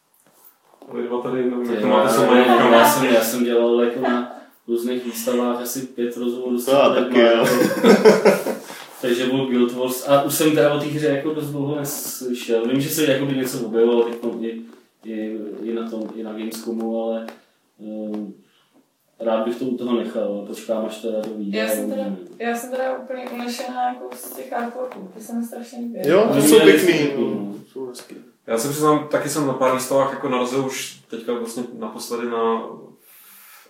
Vy dva tady, nevím, jak máte
já,
sama
já, já, jsem, já jsem dělal jako na různých výstavách asi pět rozhovorů s
To já taky, jo.
Takže byl Guild Wars a už jsem teda o té hře jako dost dlouho neslyšel. Vím, že se jakoby něco objevilo teď i, i, i, na tom, i na Gamescomu, ale um, rád bych to u toho nechal, počkám, až teda to vyjde.
Já jsem teda, já jsem teda úplně unešená jako z těch artworků. Ty se mi strašně líbí.
Jo, to jsou pěkný. Jsou hezký.
Já se přiznám, taky jsem na pár výstavách jako narazil už teďka vlastně naposledy na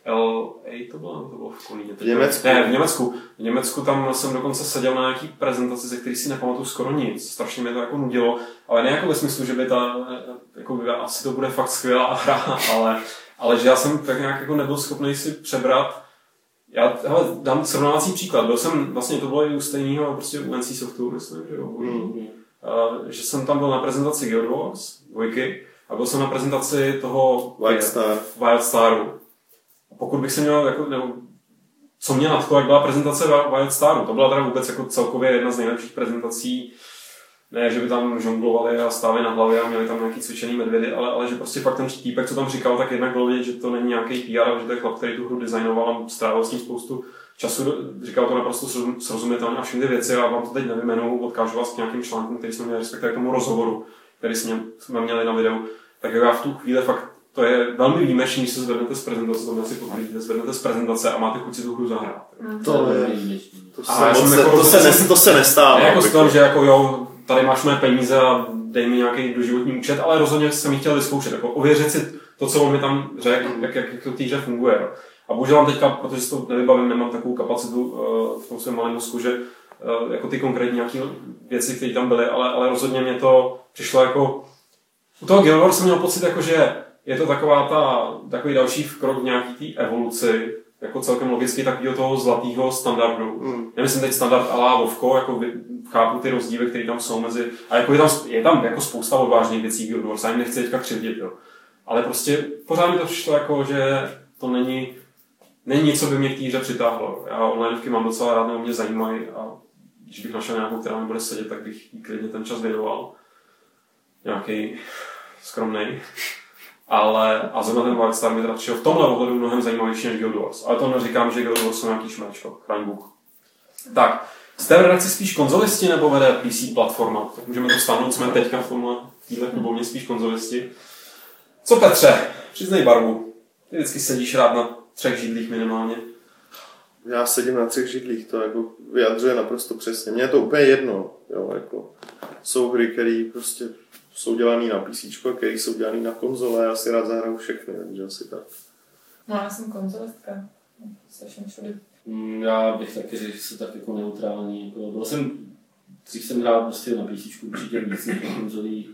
LA to bylo, to bylo v Kolíně.
V Německu.
Ne, v Německu. V Německu tam jsem dokonce seděl na nějaký prezentaci, ze kterých si nepamatuju skoro nic. Strašně mě to jako nudilo, ale ne jako ve smyslu, že by ta, jako by, asi to bude fakt skvělá hra, ale, ale že já jsem tak nějak jako nebyl schopný si přebrat já hele, dám srovnávací příklad. Byl jsem, vlastně to bylo i u stejného, prostě u NC Softu, myslím, že jo.
Mm.
Uh, že jsem tam byl na prezentaci Guild Wars, dvojky, a byl jsem na prezentaci toho
White Star.
Wildstaru. A pokud bych se měl, jako, nebo co mě nadchlo, jak byla prezentace Wildstaru, to byla teda vůbec jako celkově jedna z nejlepších prezentací, ne, že by tam žonglovali a stáli na hlavě a měli tam nějaký cvičený medvědy, ale, ale že prostě fakt ten týpek, co tam říkal, tak jednak bylo vidět, že to není nějaký PR, ale že to je chlap, který tu hru designoval a strávil s tím spoustu času, říkal to naprosto srozum- srozumitelně a všechny ty věci, a vám to teď nevyjmenuju, odkážu vás k nějakým článkům, který jsme měli, respektive k tomu rozhovoru, který jsme, jsme měli na videu, tak já v tu chvíli fakt to je velmi výjimečný, když se zvednete z prezentace, to asi potvrdíte, zvednete z prezentace a máte chuť si tu hru zahrát.
To je,
výjimečný.
to
A
se,
já jako
to, se, to se nestává.
Ne jako s
obvykle.
tom, že jako jo, tady máš moje peníze a dej mi nějaký doživotní účet, ale rozhodně jsem ji chtěl vyzkoušet, jako ověřit si to, co on mi tam řekl, jak, jak, jak to hře funguje. A bohužel mám teďka, protože si to nevybavím, nemám takovou kapacitu uh, v tom svém malém mozku, že uh, jako ty konkrétní nějaké věci, které tam byly, ale, ale rozhodně mě to přišlo jako... U toho Guild Wars jsem měl pocit, jako, že je to taková ta, takový další krok v nějaký té evoluci, jako celkem logicky takového toho zlatého standardu.
Hmm.
Nemyslím teď standard a la Vovko, jako chápu ty rozdíly, které tam jsou mezi, a jako je tam, je tam jako spousta odvážných věcí Guild Wars, jim nechci teďka křivdit, jo. Ale prostě pořád mi to přišlo jako, že to není, není nic, co by mě k té přitáhlo. Já onlineovky mám docela rád, nebo mě zajímají a když bych našel nějakou, která mi bude sedět, tak bych jí klidně ten čas věnoval. Nějaký skromný. Ale a zrovna ten Wildstar mi teda přišel v tomhle ohledu mnohem zajímavější než Guild Wars. Ale to neříkám, že Guild Wars jsou nějaký šmečko, chraň Bůh. Tak, jste v redakci spíš konzolisti nebo vede PC platforma? Tak můžeme to stáhnout, jsme teďka v tomhle týhle klubovně spíš konzolisti. Co Petře, přiznej barvu. Ty vždycky sedíš rád na třech židlích minimálně.
Já sedím na třech židlích, to jako vyjadřuje naprosto přesně. Mně je to úplně jedno, jo, jako jsou hry, které prostě jsou dělané na PC, které jsou dělané na konzole, já si rád zahraju všechny, takže asi tak.
No, já jsem konzolistka. Strašně všude.
Mm, Já bych taky řekl, že jsem tak jako neutrální. Jako, byl jsem, dřív jsem hrál prostě na PC určitě víc než na konzolích.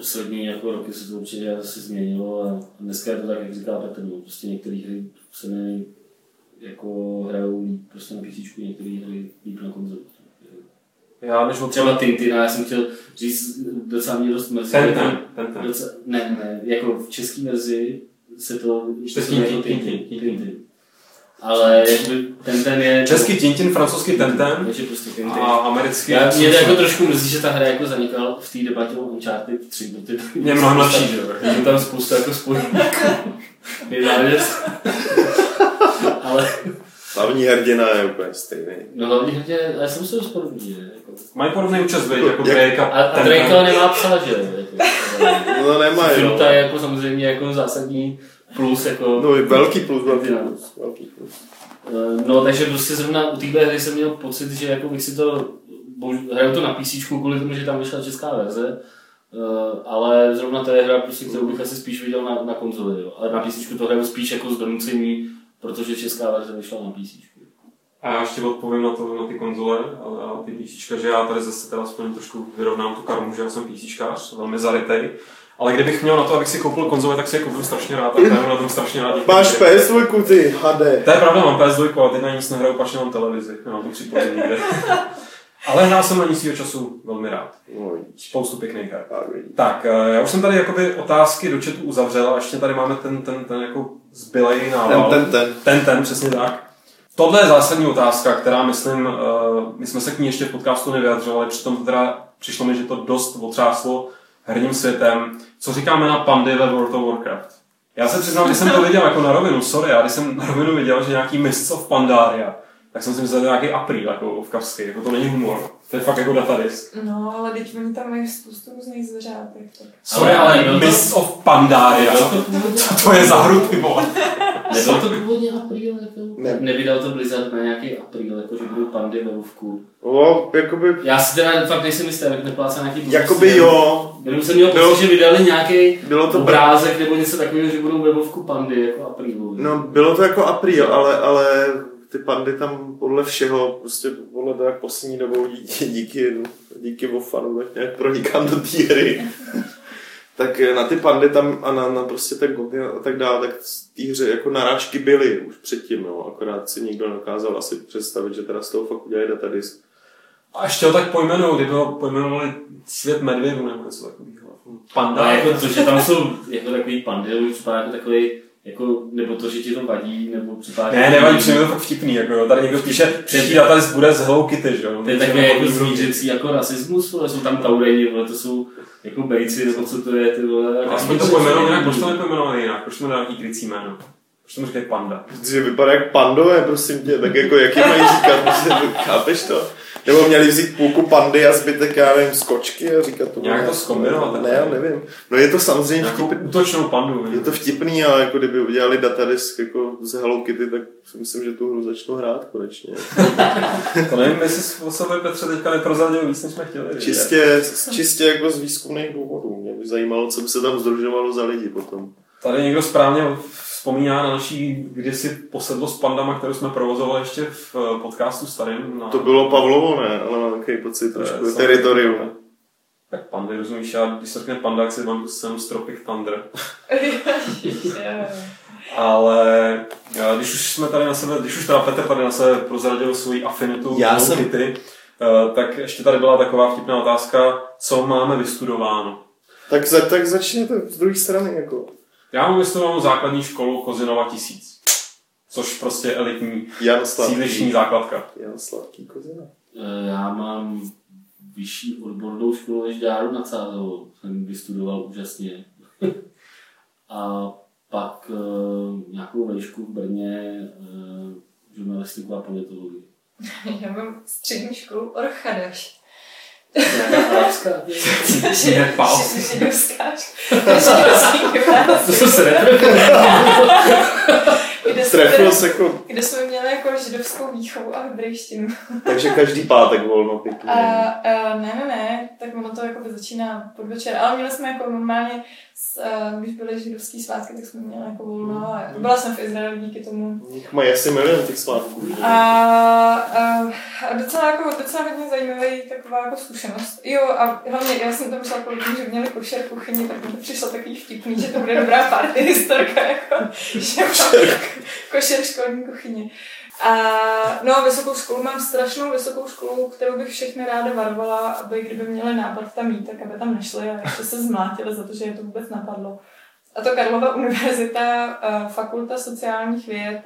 Poslední jako roky se to určitě asi změnilo a dneska je to tak, jak říká Petr, no, prostě některé hry se mi jako hrajou líp prostě na PC, některé hry líp na konzoli.
Já než od
Třeba Tintin, já jsem chtěl říct, docela mě dost mrzí.
ten, ten, ten, ten.
Docela, ne, ne, jako v české verzi se to to jako
Tintin.
Tintin. Ale ten ten je...
Český Tintin, francouzský Tenten
Takže prostě Tintin.
a americký...
Já, mě to jako trošku mrzí, že ta hra jako zanikala v té debatě o Uncharted 3, protože
Je mnohem lepší, že jo?
Je tam spousta jako spojníků. Jedna věc. Ale
Hlavní hrdina je úplně stejný.
no hlavně hrdě, já jsem se dost podobný, že? Jako.
Mají podobný účast, veď, jako
Jak-
Drake a
A, a
Tenten.
Drake ale nemá psa, že? Jako,
No nemá, jo.
Je jako samozřejmě jako zásadní plus, jako...
No, je velký plus, velký
Hrdina.
plus, velký plus.
Eh, No, takže prostě zrovna u téhle hry jsem měl pocit, že jako bych si to, hraju to na PC kvůli tomu, že tam vyšla česká verze, eh, ale zrovna to je hra, prostě, kterou bych asi spíš viděl na, na konzoli, jo. ale na PC to hraju spíš jako z donucení, protože česká verze vyšla na PC.
A já ještě odpovím na to, na ty konzole a, a ty PCčka, že já tady zase teda aspoň trošku vyrovnám tu karmu, že já jsem PCčkář, velmi zarytej. Ale kdybych měl na to, abych si koupil konzole, tak si je koupím strašně rád a hraju na tom strašně rád.
Máš PS2, ty, HD.
To je pravda, mám PS2, ale teď na nic nehraju, pač nemám televizi, nemám to připojení nikde. Ale hrál jsem na ní svýho času velmi rád. Spoustu pěkných her.
Tak.
Tak, eh, já už jsem tady jakoby otázky do chatu uzavřel a ještě tady máme ten, ten, ten jako zbylej
Ten,
nával.
ten, ten.
Ten, ten, přesně tak. Tohle je zásadní otázka, která myslím, uh, my jsme se k ní ještě v podcastu nevyjadřovali, přitom teda přišlo mi, že to dost otřáslo herním světem. Co říkáme na pandy ve World of Warcraft? Já se přiznám, když jsem to viděl jako na rovinu, sorry, já když jsem na rovinu viděl, že nějaký Mists of Pandaria, tak jsem si myslel, že to nějaký apríl, jako ovkavský, jako to není humor. To je fakt jako datadisk.
No, ale teď oni tam mají spoustu různých zvířátek. Tak.
Sorry,
Ale-
ale,
byl to-
Mists of Pandaria.
To
Co to je za hru, ty vole?
nebylo to původně apríl?
Ne.
Nevydal to Blizzard na nějaký apríl, jako že budou pandy ve Vovku.
O, jakoby,
Já si teda fakt nejsem jistý, abych neplácal nějaký blbosti.
jakoby jo,
Jenom jsem měl
Bylo-
pocit, že vydali nějaký
bylo to
obrázek nebo něco takového, že budou ve Vovku pandy, jako aprílu.
No, bylo to jako apríl, ale, ale ty pandy tam podle všeho, prostě podle toho, jak poslední dobou díky, díky, díky Wofanu, tak nějak pronikám do té hry. Tak na ty pandy tam a na, na prostě ten kontinent a tak dále, tak z té hře jako narážky byly už předtím, jo. akorát si nikdo nedokázal asi představit, že teda z toho fakt udělají datadisk.
A ještě ho tak pojmenou, kdyby ho pojmenovali svět medvědů nebo něco takového. Panda.
Ale jako to, že tam jsou jako takový pandy, to mi připadá jako takový, jako, nebo to, že ti to vadí, nebo připadá...
Ne, nevadí, přijde to fakt vtipný, jako jo. Tady někdo píše, příští datadisk bude z Hello Kitty, že jo.
To je takový jako zvířecí jako rasismus, vole, jsou tam taureni, vole, to jsou jako bejci, nebo co to je, ty vole.
No, Aspoň to pojmenou jinak, proč to nepojmenovali jinak? Proč to má nějaký krycí jméno? Proč to říkají panda?
Že vypadá jak pandové, prosím tě, tak jako jaký mají říkat, chápeš to? Nebo měli vzít půlku pandy a zbytek, já nevím, skočky a říkat to.
Nějak to zkombinovat,
Ne, já nevím. No je to samozřejmě vtipný.
útočnou pandu.
Je to vtipný, ale jako kdyby udělali datadisk jako z Hello Kitty, tak si myslím, že tu hru začnou hrát konečně.
To nevím, jestli o sobě Petře teďka neprozradil víc, než jsme chtěli.
Čistě, čistě jako z výzkumných důvodů. Mě by zajímalo, co by se tam združovalo za lidi potom.
Tady někdo správně vzpomíná na naší kdysi posedlost s pandama, kterou jsme provozovali ještě v eh, podcastu starým. Na...
To bylo Pavlovo, ne? Ale mám takový pocit trošku
samozřejmě-
teritorium.
Tak pandy, rozumíš, já když se řekne panda, tak si mám scénu z Tropic Thunder. Ale eh, když už jsme tady na sebe, když už teda Petr tady na sebe prozradil svoji afinitu
Já jsem-
Kitty, eh, tak ještě tady byla taková vtipná otázka, co máme vystudováno.
Tak, za, tak začněte z druhé strany. Jako.
Já mám vystudovanou základní školu Kozinova tisíc, což prostě je elitní
Jan
sídlišní základka.
Jan Sladký Kozina.
Eh, Já mám vyšší odbornou školu než Dáru nad Sázovou. Jsem vystudoval úžasně. a pak uh, nějakou vejšku v Brně, uh, žurnalistiku a politologii.
Já mám střední školu Orchadaš.
Arabská?
Nepal.
Židovská škola.
To jsem se
Trefil se jako,
kde jsme měli jako židovskou výchovu a hebrejštinu.
takže každý pátek volno pěkně.
A, a ne, ne, ne, tak ono to jako začíná podvečer, ale měli jsme jako normálně, když byly židovský svátky, tak jsme měli jako volno a byla jsem v Izraeli díky tomu.
Jich mají asi milion těch svátků.
A, a, a docela, jako, docela hodně zajímavý taková jako zkušenost. Jo, a hlavně já jsem tam šla kvůli že měli košer kuchyni, tak mi to přišlo takový vtipný, že to bude dobrá party historka, jako, že mám košer školní kuchyně. A no, vysokou školu mám strašnou vysokou školu, kterou bych všechny ráda varovala, aby kdyby měli nápad tam jít, tak aby tam nešli a ještě se zmlátili za to, že je to vůbec napadlo. A to Karlova univerzita, fakulta sociálních věd,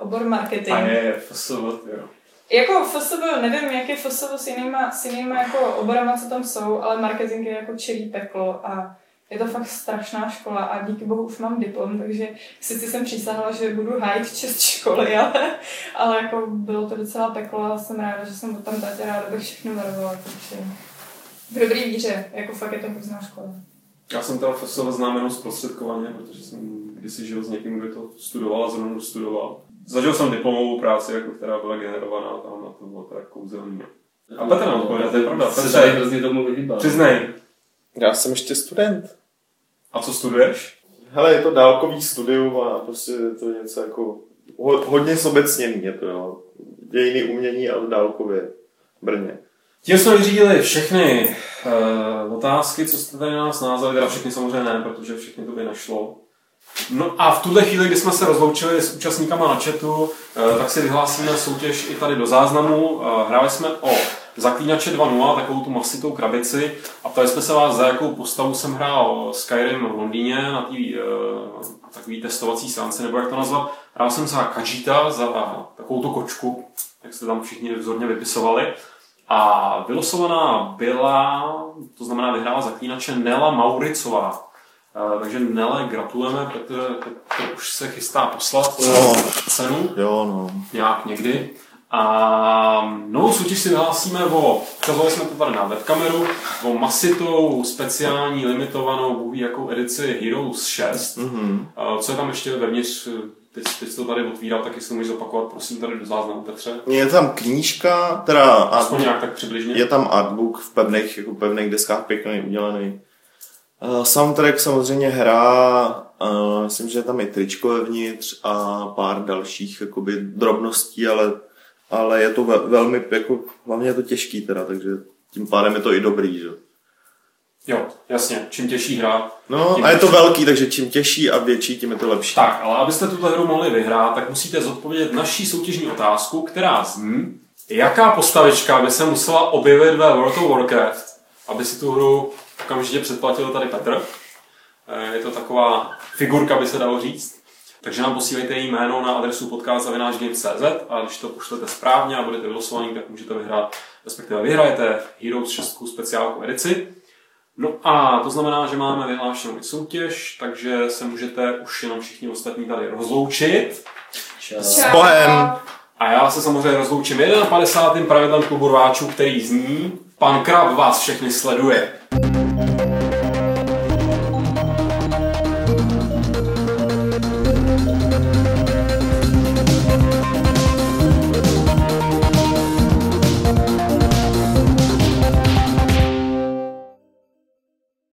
obor marketing.
A je, FSV, jo.
Jako FSB, nevím, jak je FSB s jinýma, s jinýma jako oborama, co tam jsou, ale marketing je jako čirý peklo a je to fakt strašná škola a díky bohu už mám diplom, takže sice jsem přísahla, že budu hájit čest školy, ale, ale jako bylo to docela peklo a jsem ráda, že jsem tam tady ráda bych všechno varovala, takže v dobrý víře, jako fakt je to hrozná škola.
Já jsem teda FSV znám jenom zprostředkovaně, protože jsem kdysi žil s někým, kdo to studoval a zrovna studoval. Zažil jsem diplomovou práci, jako, která byla generovaná tam a to bylo teda kouzelný. A Petr nám odpověděl, to je pravda.
Tady hrozně tomu vyhýbal.
Přiznej,
Já jsem ještě student.
a co studuješ?
Hele, je to dálkový studium a prostě je to něco jako ho, hodně zobecněný je to, jo. Dějiny umění, ale dálkově v Brně.
Tím jsme vyřídili všechny uh, otázky, co jste tady na nás názali, teda všechny samozřejmě ne, protože všechny to by nešlo. No a v tuhle chvíli, kdy jsme se rozloučili s účastníkama na chatu, uh, tak si vyhlásíme soutěž i tady do záznamu. Uh, hráli jsme o Zaklínače 2.0, takovou tu masitou krabici a ptali jsme se vás, za jakou postavu jsem hrál Skyrim v Londýně na té uh, takový testovací stránce, nebo jak to nazvat. Hrál jsem za Kajita, za takovou tu kočku, jak jste tam všichni vzorně vypisovali. A vylosovaná byla, to znamená vyhrála zaklínače Nela Mauricová. Eh, takže Nele, gratulujeme, Petr, Petr už se chystá poslat
No.
cenu
Jo, no.
nějak někdy. A novou soutěž si vyhlásíme o, ukazovali jsme to tady na webkameru, o masitou speciální limitovanou, bůh jakou edici Heroes 6.
Mhm.
A Co je tam ještě vevnitř, teď, teď jsi to tady otvíral, tak jestli můžeš zopakovat, prosím, tady do záznamu Petře.
Je tam knížka, teda
Aspoň nějak tak přibližně.
je tam artbook v pevných, jako pevných deskách pěkný udělaný. Uh, soundtrack samozřejmě hra, uh, myslím, že je tam i tričko vevnitř a pár dalších jakoby, drobností, ale, ale je to ve, velmi, jako, hlavně je to těžký teda, takže tím pádem je to i dobrý, že?
Jo, jasně, čím těžší hra.
No a je to velký, takže čím těžší a větší, tím je to lepší.
Tak, ale abyste tuto hru mohli vyhrát, tak musíte zodpovědět naší soutěžní otázku, která zní, jaká postavička by se musela objevit ve World of Warcraft, aby si tu hru okamžitě předplatil tady Petr. Eh, Je to taková figurka, by se dalo říct. Takže nám posílejte její jméno na adresu podcast.games.cz a když to pošlete správně a budete vylosovaní, tak můžete vyhrát, respektive vyhrajete Heroes 6 speciálku edici. No a to znamená, že máme vyhlášenou i soutěž, takže se můžete už jenom všichni ostatní tady rozloučit.
Čau.
Bohem.
A já se samozřejmě rozloučím 51. pravidlem klubu rváčů, který zní Pan Krab vás všechny sleduje.